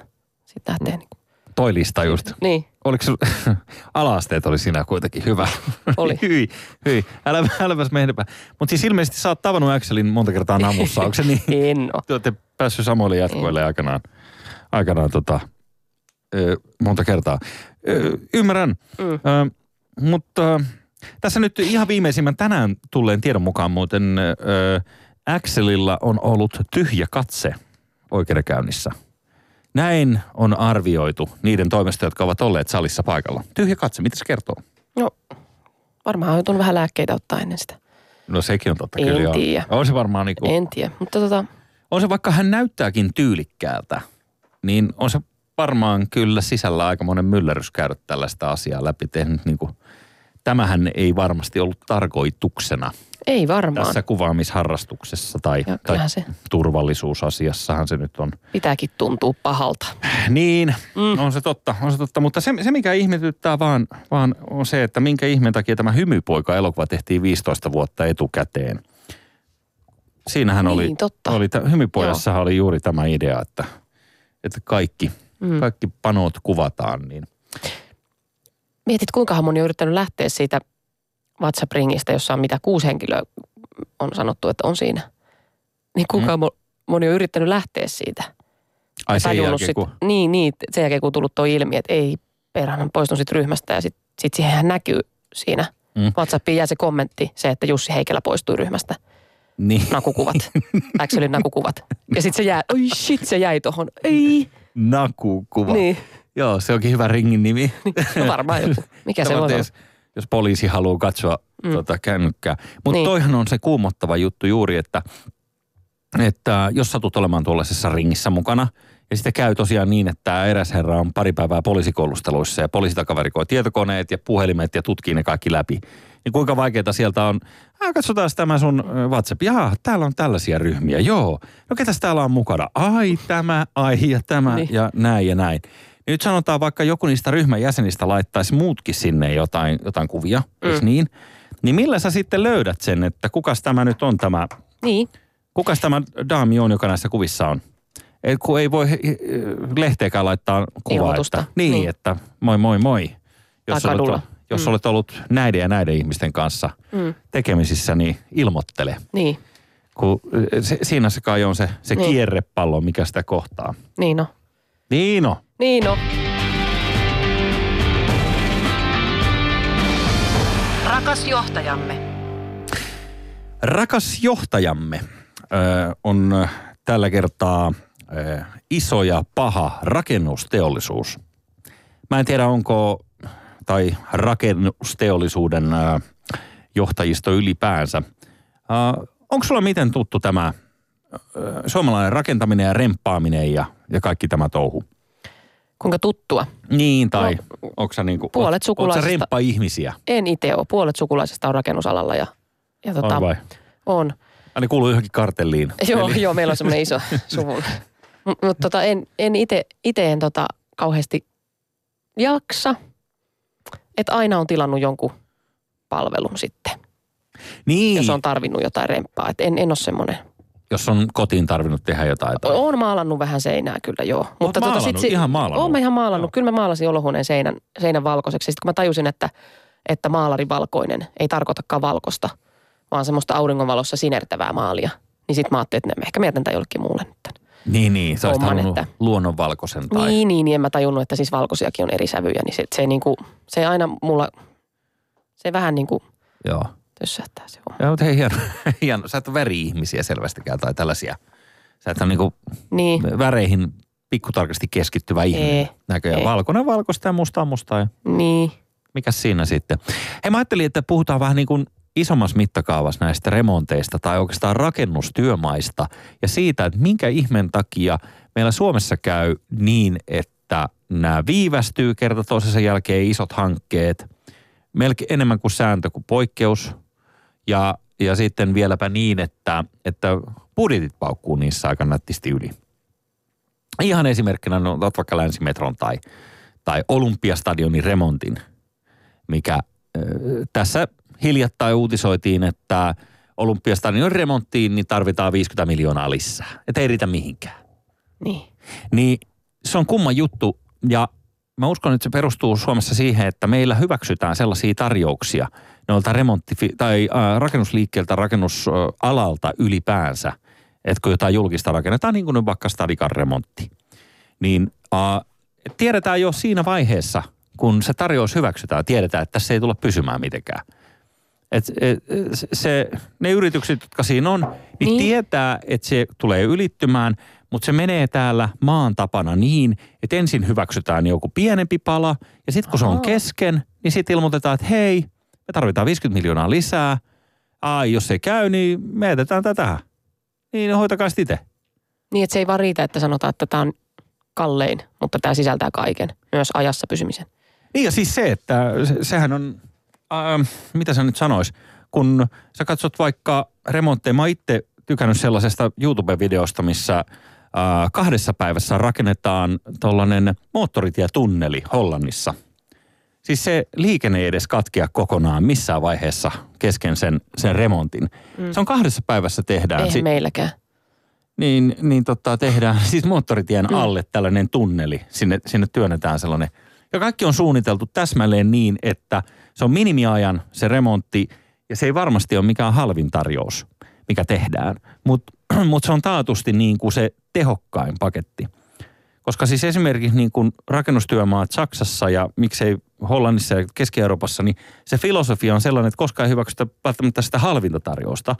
sitten lähtee. Niin, kuin. Toi lista just. niin Oliko sun, ala-asteet oli siinä kuitenkin hyvä. Oli. hyi, hyi. Älä, äläpäs mehdäpä. Mutta siis ilmeisesti sä oot tavannut Axelin monta kertaa Namussa. Onko se niin? en ole. Te olette päässyt samoille jatkoille aikanaan, aikanaan tota, ö, monta kertaa. Ö, ymmärrän, Mm. ö, mutta tässä nyt ihan viimeisimmän tänään tulleen tiedon mukaan muuten ö, Axelilla on ollut tyhjä katse oikeudenkäynnissä. Näin on arvioitu niiden toimesta, jotka ovat olleet salissa paikalla. Tyhjä katse, mitä se kertoo? No, varmaan on joutunut vähän lääkkeitä ottaa ennen sitä. No sekin on totta En kyllä. joo. tiedä. On se varmaan niin kuin, En tiedä, mutta tota, on se vaikka hän näyttääkin tyylikkäältä, niin on se varmaan kyllä sisällä aikamoinen myllerys käydä tällaista asiaa läpi. Tehnyt niin kuin, tämähän ei varmasti ollut tarkoituksena ei varmaan. tässä kuvaamisharrastuksessa tai, tai se turvallisuusasiassahan se nyt on. pitääkin tuntua pahalta. Niin, mm. on se totta, on se totta. Mutta se, se mikä ihmetyttää vaan, vaan on se, että minkä ihmeen takia tämä Hymypoika-elokuva tehtiin 15 vuotta etukäteen. Siinähän Niin, oli, totta. oli Hymypojassahan oli juuri tämä idea, että, että kaikki. Mm. kaikki panot kuvataan. Niin. Mietit, kuinka moni on yrittänyt lähteä siitä WhatsApp-ringistä, jossa on mitä kuusi henkilöä on sanottu, että on siinä. Niin kuinka mm. moni on yrittänyt lähteä siitä. Ai sen jälkeen, sit, kun... Niin, niin, sen jälkeen kun tullut tuo ilmi, että ei perhana poistun siitä ryhmästä ja sitten sit siihen näkyy siinä mm. WhatsAppiin jää se kommentti, se, että Jussi Heikelä poistui ryhmästä. Niin, Nakukuvat, Axelin nakukuvat. Ja sitten se jää, oi shit, se jäi tohon. Ei. nakukuva. Niin, Joo, se onkin hyvä ringin nimi. no varmaan joku. Mikä se voi olla? jos, jos poliisi haluaa katsoa mm. Tota, kännykkää. Mutta niin. Toihan on se kuumottava juttu juuri, että, että jos satut olemaan tuollaisessa ringissä mukana, ja sitten käy tosiaan niin, että eräs herra on pari päivää poliisikoulusteluissa ja poliisi takavarikoi tietokoneet ja puhelimet ja tutkii ne kaikki läpi. Niin kuinka vaikeaa sieltä on, ah, katsotaan tämä sun WhatsApp, jaa, täällä on tällaisia ryhmiä, joo. No ketäs täällä on mukana? Ai tämä, ai ja tämä. Niin. ja näin ja näin. Nyt sanotaan vaikka joku niistä ryhmän jäsenistä laittaisi muutkin sinne jotain, jotain kuvia, mm. eikö niin? Niin millä sä sitten löydät sen, että kukas tämä nyt on tämä, Niin, kukas tämä daami on, joka näissä kuvissa on? Et kun ei voi he- lehteekään laittaa kuvaa, Ilmoitusta. että, niin, niin, että moi moi moi. Jos, Tai olet, jos Mm. olet ollut näiden ja näiden ihmisten kanssa mm, tekemisissä, niin ilmoittele. niin, Kun se, siinä se kai on se, se Niin. kierrepallo, mikä sitä kohtaa. niin no. Niin no. Niin no. Rakas johtajamme. Rakas johtajamme ö, on tällä kertaa ö, iso ja paha rakennusteollisuus. Mä en tiedä, onko, tai rakennusteollisuuden ö, johtajisto ylipäänsä. Onko sulla miten tuttu tämä ö, suomalainen rakentaminen ja remppaaminen ja, ja kaikki tämä touhu? Kuinka tuttua? Niin, tai no, onko sä niinku, puolet sukulaisista- remppa-ihmisiä? En itse ole. Puolet sukulaisista on rakennusalalla ja, ja tota, On vai? on. Ai ne kuuluu johonkin kartelliin. Joo, Eli- joo, meillä on semmoinen iso suvun. Mutta tota, en, en itse en tota, kauheasti jaksa. Että aina on tilannut jonkun palvelun sitten, Niin, jos on tarvinnut jotain remppaa. Et en, en ole semmoinen. Jos on kotiin tarvinnut tehdä jotain. tai- Olen maalannut vähän seinää kyllä, joo. maalannut? Ihan maalannut? Oon mä ihan maalannut. Joo. Kyllä mä maalasin olohuoneen seinän, seinän valkoiseksi. Sitten kun mä tajusin, että, että maalari valkoinen ei tarkoitakaan valkosta, vaan semmoista auringonvalossa sinertävää maalia. Niin sitten mä ajattelin, että ne ehkä mietän tämän jollekin muulle nyt. Niin, niin. Sä olisit että- luonnonvalkoisen tai... Niin, niin, niin en mä tajunnut, että siis valkoisiakin on eri sävyjä. Niin se, se, niinku, se aina mulla, se vähän niin kuin Joo. Tössähtää se homma. Joo, mutta hei, hieno, hieno. Sä et ole väri-ihmisiä selvästikään tai tällaisia. Sä et ole niinku Niin, väreihin pikkutarkasti keskittyvä ihminen. Ei, Näköjään ei. valkoinen valkoista ja musta on mustaa. Niin. mikäs siinä sitten? Hei, mä ajattelin, että puhutaan vähän niin kuin isommassa mittakaavassa näistä remonteista tai oikeastaan rakennustyömaista ja siitä, että minkä ihmen takia meillä Suomessa käy niin, että nämä viivästyy kerta toisensa jälkeen isot hankkeet, melkein enemmän kuin sääntö kuin poikkeus ja, ja sitten vieläpä niin, että, että budjetit paukkuu niissä aika nättisti yli. Ihan esimerkkinä no, otat vaikka Länsimetron tai, tai Olympiastadionin remontin, mikä äh, tässä hiljattain uutisoitiin, että Olympiastadionin remonttiin niin tarvitaan 50 miljoonaa lisää. Että ei riitä mihinkään. Niin. Niin se on kumma juttu ja mä uskon, että se perustuu Suomessa siihen, että meillä hyväksytään sellaisia tarjouksia noilta remontti- tai äh, rakennusliikkeeltä, rakennusalalta ylipäänsä, että kun jotain julkista rakennetaan, niin kuin nyt vaikka Stadikan remontti, niin äh, tiedetään jo siinä vaiheessa, kun se tarjous hyväksytään, tiedetään, että tässä ei tule pysymään mitenkään. Et, et, se, ne yritykset, jotka siinä on, niin, niin tietää, että se tulee ylittymään, mutta se menee täällä maan tapana niin, että ensin hyväksytään joku pienempi pala, ja sitten kun se on kesken, niin sitten ilmoitetaan, että hei, me tarvitaan 50 miljoonaa lisää. Ai, jos ei käy, niin me jätetään tätä tähän. Niin hoitakaa sitten itse. Niin, että se ei vaan riitä, että sanotaan, että tämä on kallein, mutta tämä sisältää kaiken, myös ajassa pysymisen. Niin ja siis se, että se, sehän on, ähm, mitä sä nyt sanois, kun sä katsot vaikka remontteja, mä itse tykännyt sellaisesta YouTube-videosta, missä äh, kahdessa päivässä rakennetaan tollainen moottoritietunneli Hollannissa. Siis se liikenne ei edes katkea kokonaan missään vaiheessa kesken sen, sen remontin. Mm. Se on kahdessa päivässä tehdään. Eihän Si- meilläkään. niin, niin tota, tehdään siis moottoritien mm. alle tällainen tunneli. Sinne, sinne työnnetään sellainen. Ja kaikki on suunniteltu täsmälleen niin, että se on minimiajan se remontti ja se ei varmasti ole mikään halvin tarjous, mikä tehdään. Mutta mut se on taatusti niin kuin se tehokkain paketti. Koska siis esimerkiksi niin kuin rakennustyömaat Saksassa ja miksei Hollannissa ja Keski-Euroopassa, niin se filosofia on sellainen, että koskaan ei hyväksytä välttämättä sitä halvinta tarjousta,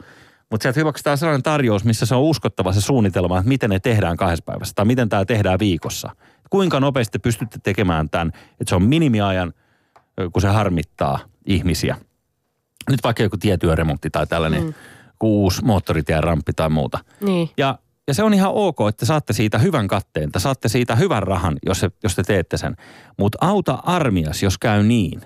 mutta sieltä hyväksytään sellainen tarjous, missä se on uskottava se suunnitelma, että miten ne tehdään kahdessa päivässä tai miten tämä tehdään viikossa. Kuinka nopeasti pystytte tekemään tämän, että se on minimiajan, kun se harmittaa ihmisiä. Nyt vaikka joku tietyöremontti tai tällainen mm. uusi moottoritien ramppi tai muuta. Niin. Ja, ja se on ihan ok, että saatte siitä hyvän katteen, että saatte siitä hyvän rahan, jos, se, jos te teette sen. Mutta auta armias, jos käy niin,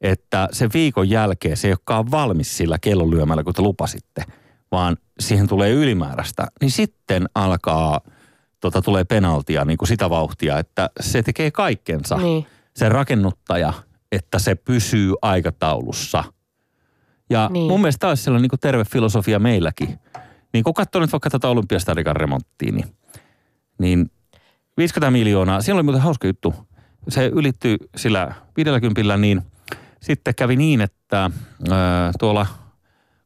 että se viikon jälkeen se ei olekaan valmis sillä kellonlyömällä, kun te lupasitte, vaan siihen tulee ylimääräistä, niin sitten alkaa, tota, tulee penaltia niin kuin sitä vauhtia, että se tekee kaikkensa, Niin. se rakennuttaja, että se pysyy aikataulussa. Ja Niin. niin. mun mielestä tämä olisi sellainen niin kuin terve filosofia meilläkin. Niin kun katsoo nyt vaikka tätä Olympiastadikan remonttia, niin, niin 50 miljoonaa, siellä oli muuten hauska juttu. Se ylittyi sillä 50, niin sitten kävi niin, että ö, tuolla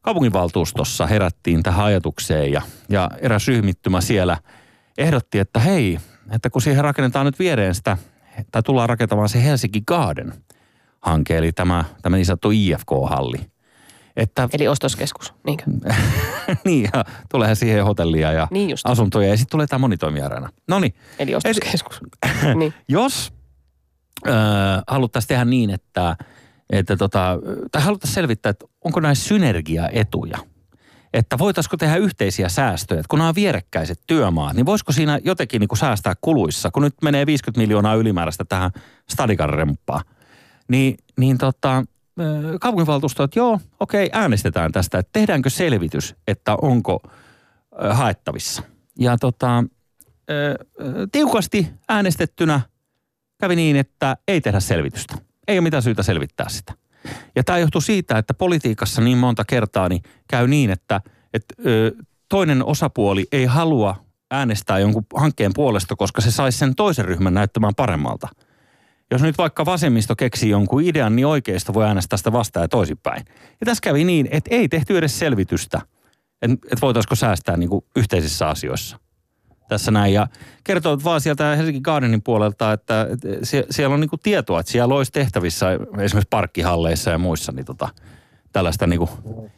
kaupunginvaltuustossa herättiin tähän ajatukseen ja, ja eräs ryhmittymä siellä ehdotti, että hei, että kun siihen rakennetaan nyt viereen sitä, tai tullaan rakentamaan se Helsinki Garden-hanke, eli tämä, tämä niin sanottu IFK-halli. Että Eli ostoskeskus, niinkö? niin, ja tuleehan siihen hotellia ja Niin just. asuntoja ja sitten tulee tämä monitoimiarena. No niin, Eli ostoskeskus. niin. jos äh, haluttaisiin tehdä niin, että, että tota, tai haluttaisiin selvittää, että onko näissä synergiaetuja, että voitaisiko tehdä yhteisiä säästöjä, että kun nämä on vierekkäiset työmaat, niin voisiko siinä jotenkin niin kuin säästää kuluissa, kun nyt menee 50 miljoonaa ylimääräistä tähän Stadikan remppaan, niin, niin tota, kaupunginvaltuusto, että joo, okei, äänestetään tästä, että tehdäänkö selvitys, että onko haettavissa. Ja tota, tiukasti äänestettynä kävi niin, että ei tehdä selvitystä. Ei ole mitään syytä selvittää sitä. Ja tämä johtuu siitä, että politiikassa niin monta kertaa niin käy niin, että, että toinen osapuoli ei halua äänestää jonkun hankkeen puolesta, koska se saisi sen toisen ryhmän näyttämään paremmalta. Jos nyt vaikka vasemmisto keksii jonkun idean, niin oikeisto voi äänestää sitä vastaan ja toisinpäin. Ja tässä kävi niin, että ei tehty edes selvitystä, että, että voitaisiko säästää niin kuin yhteisissä asioissa tässä näin. Ja kertoo vaan sieltä Helsingin Gardenin puolelta, että sie- siellä on niinku tietoa, että siellä olisi tehtävissä esimerkiksi parkkihalleissa ja muissa niin tota, tällaista niinku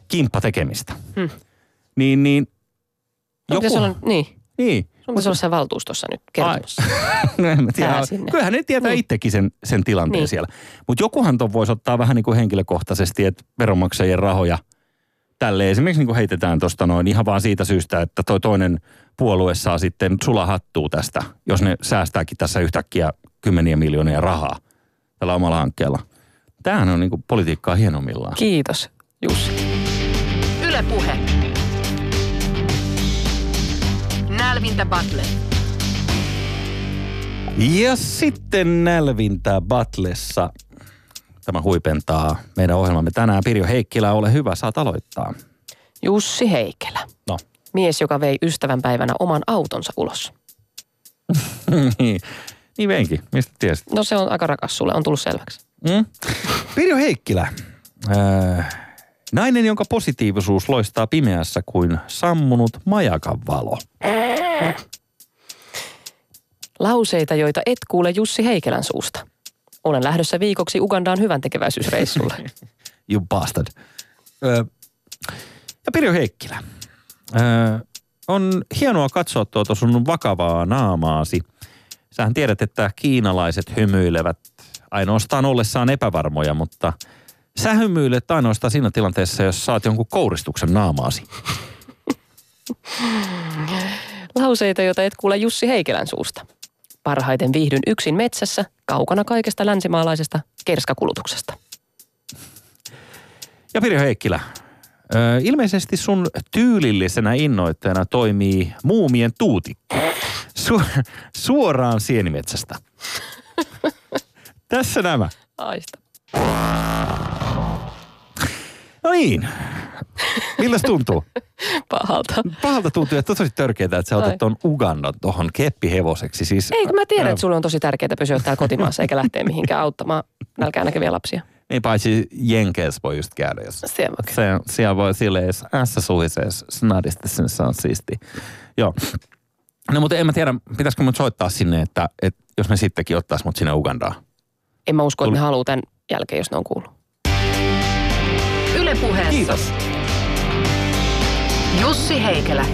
kimppatekemistä. Hmm. Niin, niin Joku... Olla, niin. niin. Pitäisi olla siellä valtuustossa nyt kertomassa. no en mä tiedä. Kyllähän ne tietää Niin. itsekin sen, sen tilanteen Niin. siellä. Mutta jokuhan ton voisi ottaa vähän niin kuin henkilökohtaisesti, että veronmaksajien rahoja tälle esimerkiksi niin kuin heitetään tuosta noin ihan vaan siitä syystä, että toi toinen puolue saa sitten sulahattua tästä, jos ne säästääkin tässä yhtäkkiä kymmeniä miljoonia rahaa tällä omalla hankkeella. Tämähän on niin kuin politiikkaa hienommillaan. Kiitos, Jussi. Yle Nälvintä Battle. Ja sitten nälvintä Batlessa. Tämä huipentaa meidän ohjelmamme tänään. Pirjo Heikkilä, ole hyvä, saat aloittaa. Jussi Heikelä. No. Mies, joka vei ystävänpäivänä oman autonsa ulos. niin, niin veinkin. Mistä tiesit? No se on aika rakas sulle, on tullut selväksi. Mm? Pirjo Heikkilä. Öö, nainen, jonka positiivisuus loistaa pimeässä kuin sammunut majakan valo. Lauseita, joita et kuule Jussi Heikelän suusta. Olen lähdössä viikoksi Ugandaan hyvän tekeväisyysreissulle. You bastard. Öö, ja Pirjo Heikkilä. Öö, on hienoa katsoa tuota sun vakavaa naamaasi. Sähän tiedät, että kiinalaiset hymyilevät ainoastaan ollessaan epävarmoja, mutta sä hymyilet ainoastaan siinä tilanteessa, jos saat jonkun kouristuksen naamaasi. Lauseita, joita et kuule Jussi Heikelän suusta. Parhaiten viihdyn yksin metsässä, kaukana kaikesta länsimaalaisesta kerskakulutuksesta. Ja Pirjo Heikkilä, ilmeisesti sun tyylillisenä innoittajana toimii muumien tuutikko. Su- suoraan sienimetsästä. Tässä nämä. Aista. No niin. Milläs tuntuu? Pahalta. Pahalta tuntuu, että on tosi törkeää, että sä otat ton Ugandan tuohon keppihevoseksi. Siis, Ei, kun mä tiedän, Ää, että sulle on tosi tärkeää pysyä täällä kotimaassa eikä lähteä mihinkään auttamaan nälkää näkeviä lapsia. Niin paitsi Jenkeissä voi just käydä, jos Siellä voi se, siellä voi silleen, jos ässä suhisee snadisti, sen se on siisti. Joo. No mutta en mä tiedä, pitäisikö mut soittaa sinne, että, että jos me sittenkin ottais mut sinne Ugandaan. En mä usko, että Tuli- ne haluaa tämän jälkeen, jos ne on kuullut. Yle Puheessa. Kiitos. Jussi Heikelä.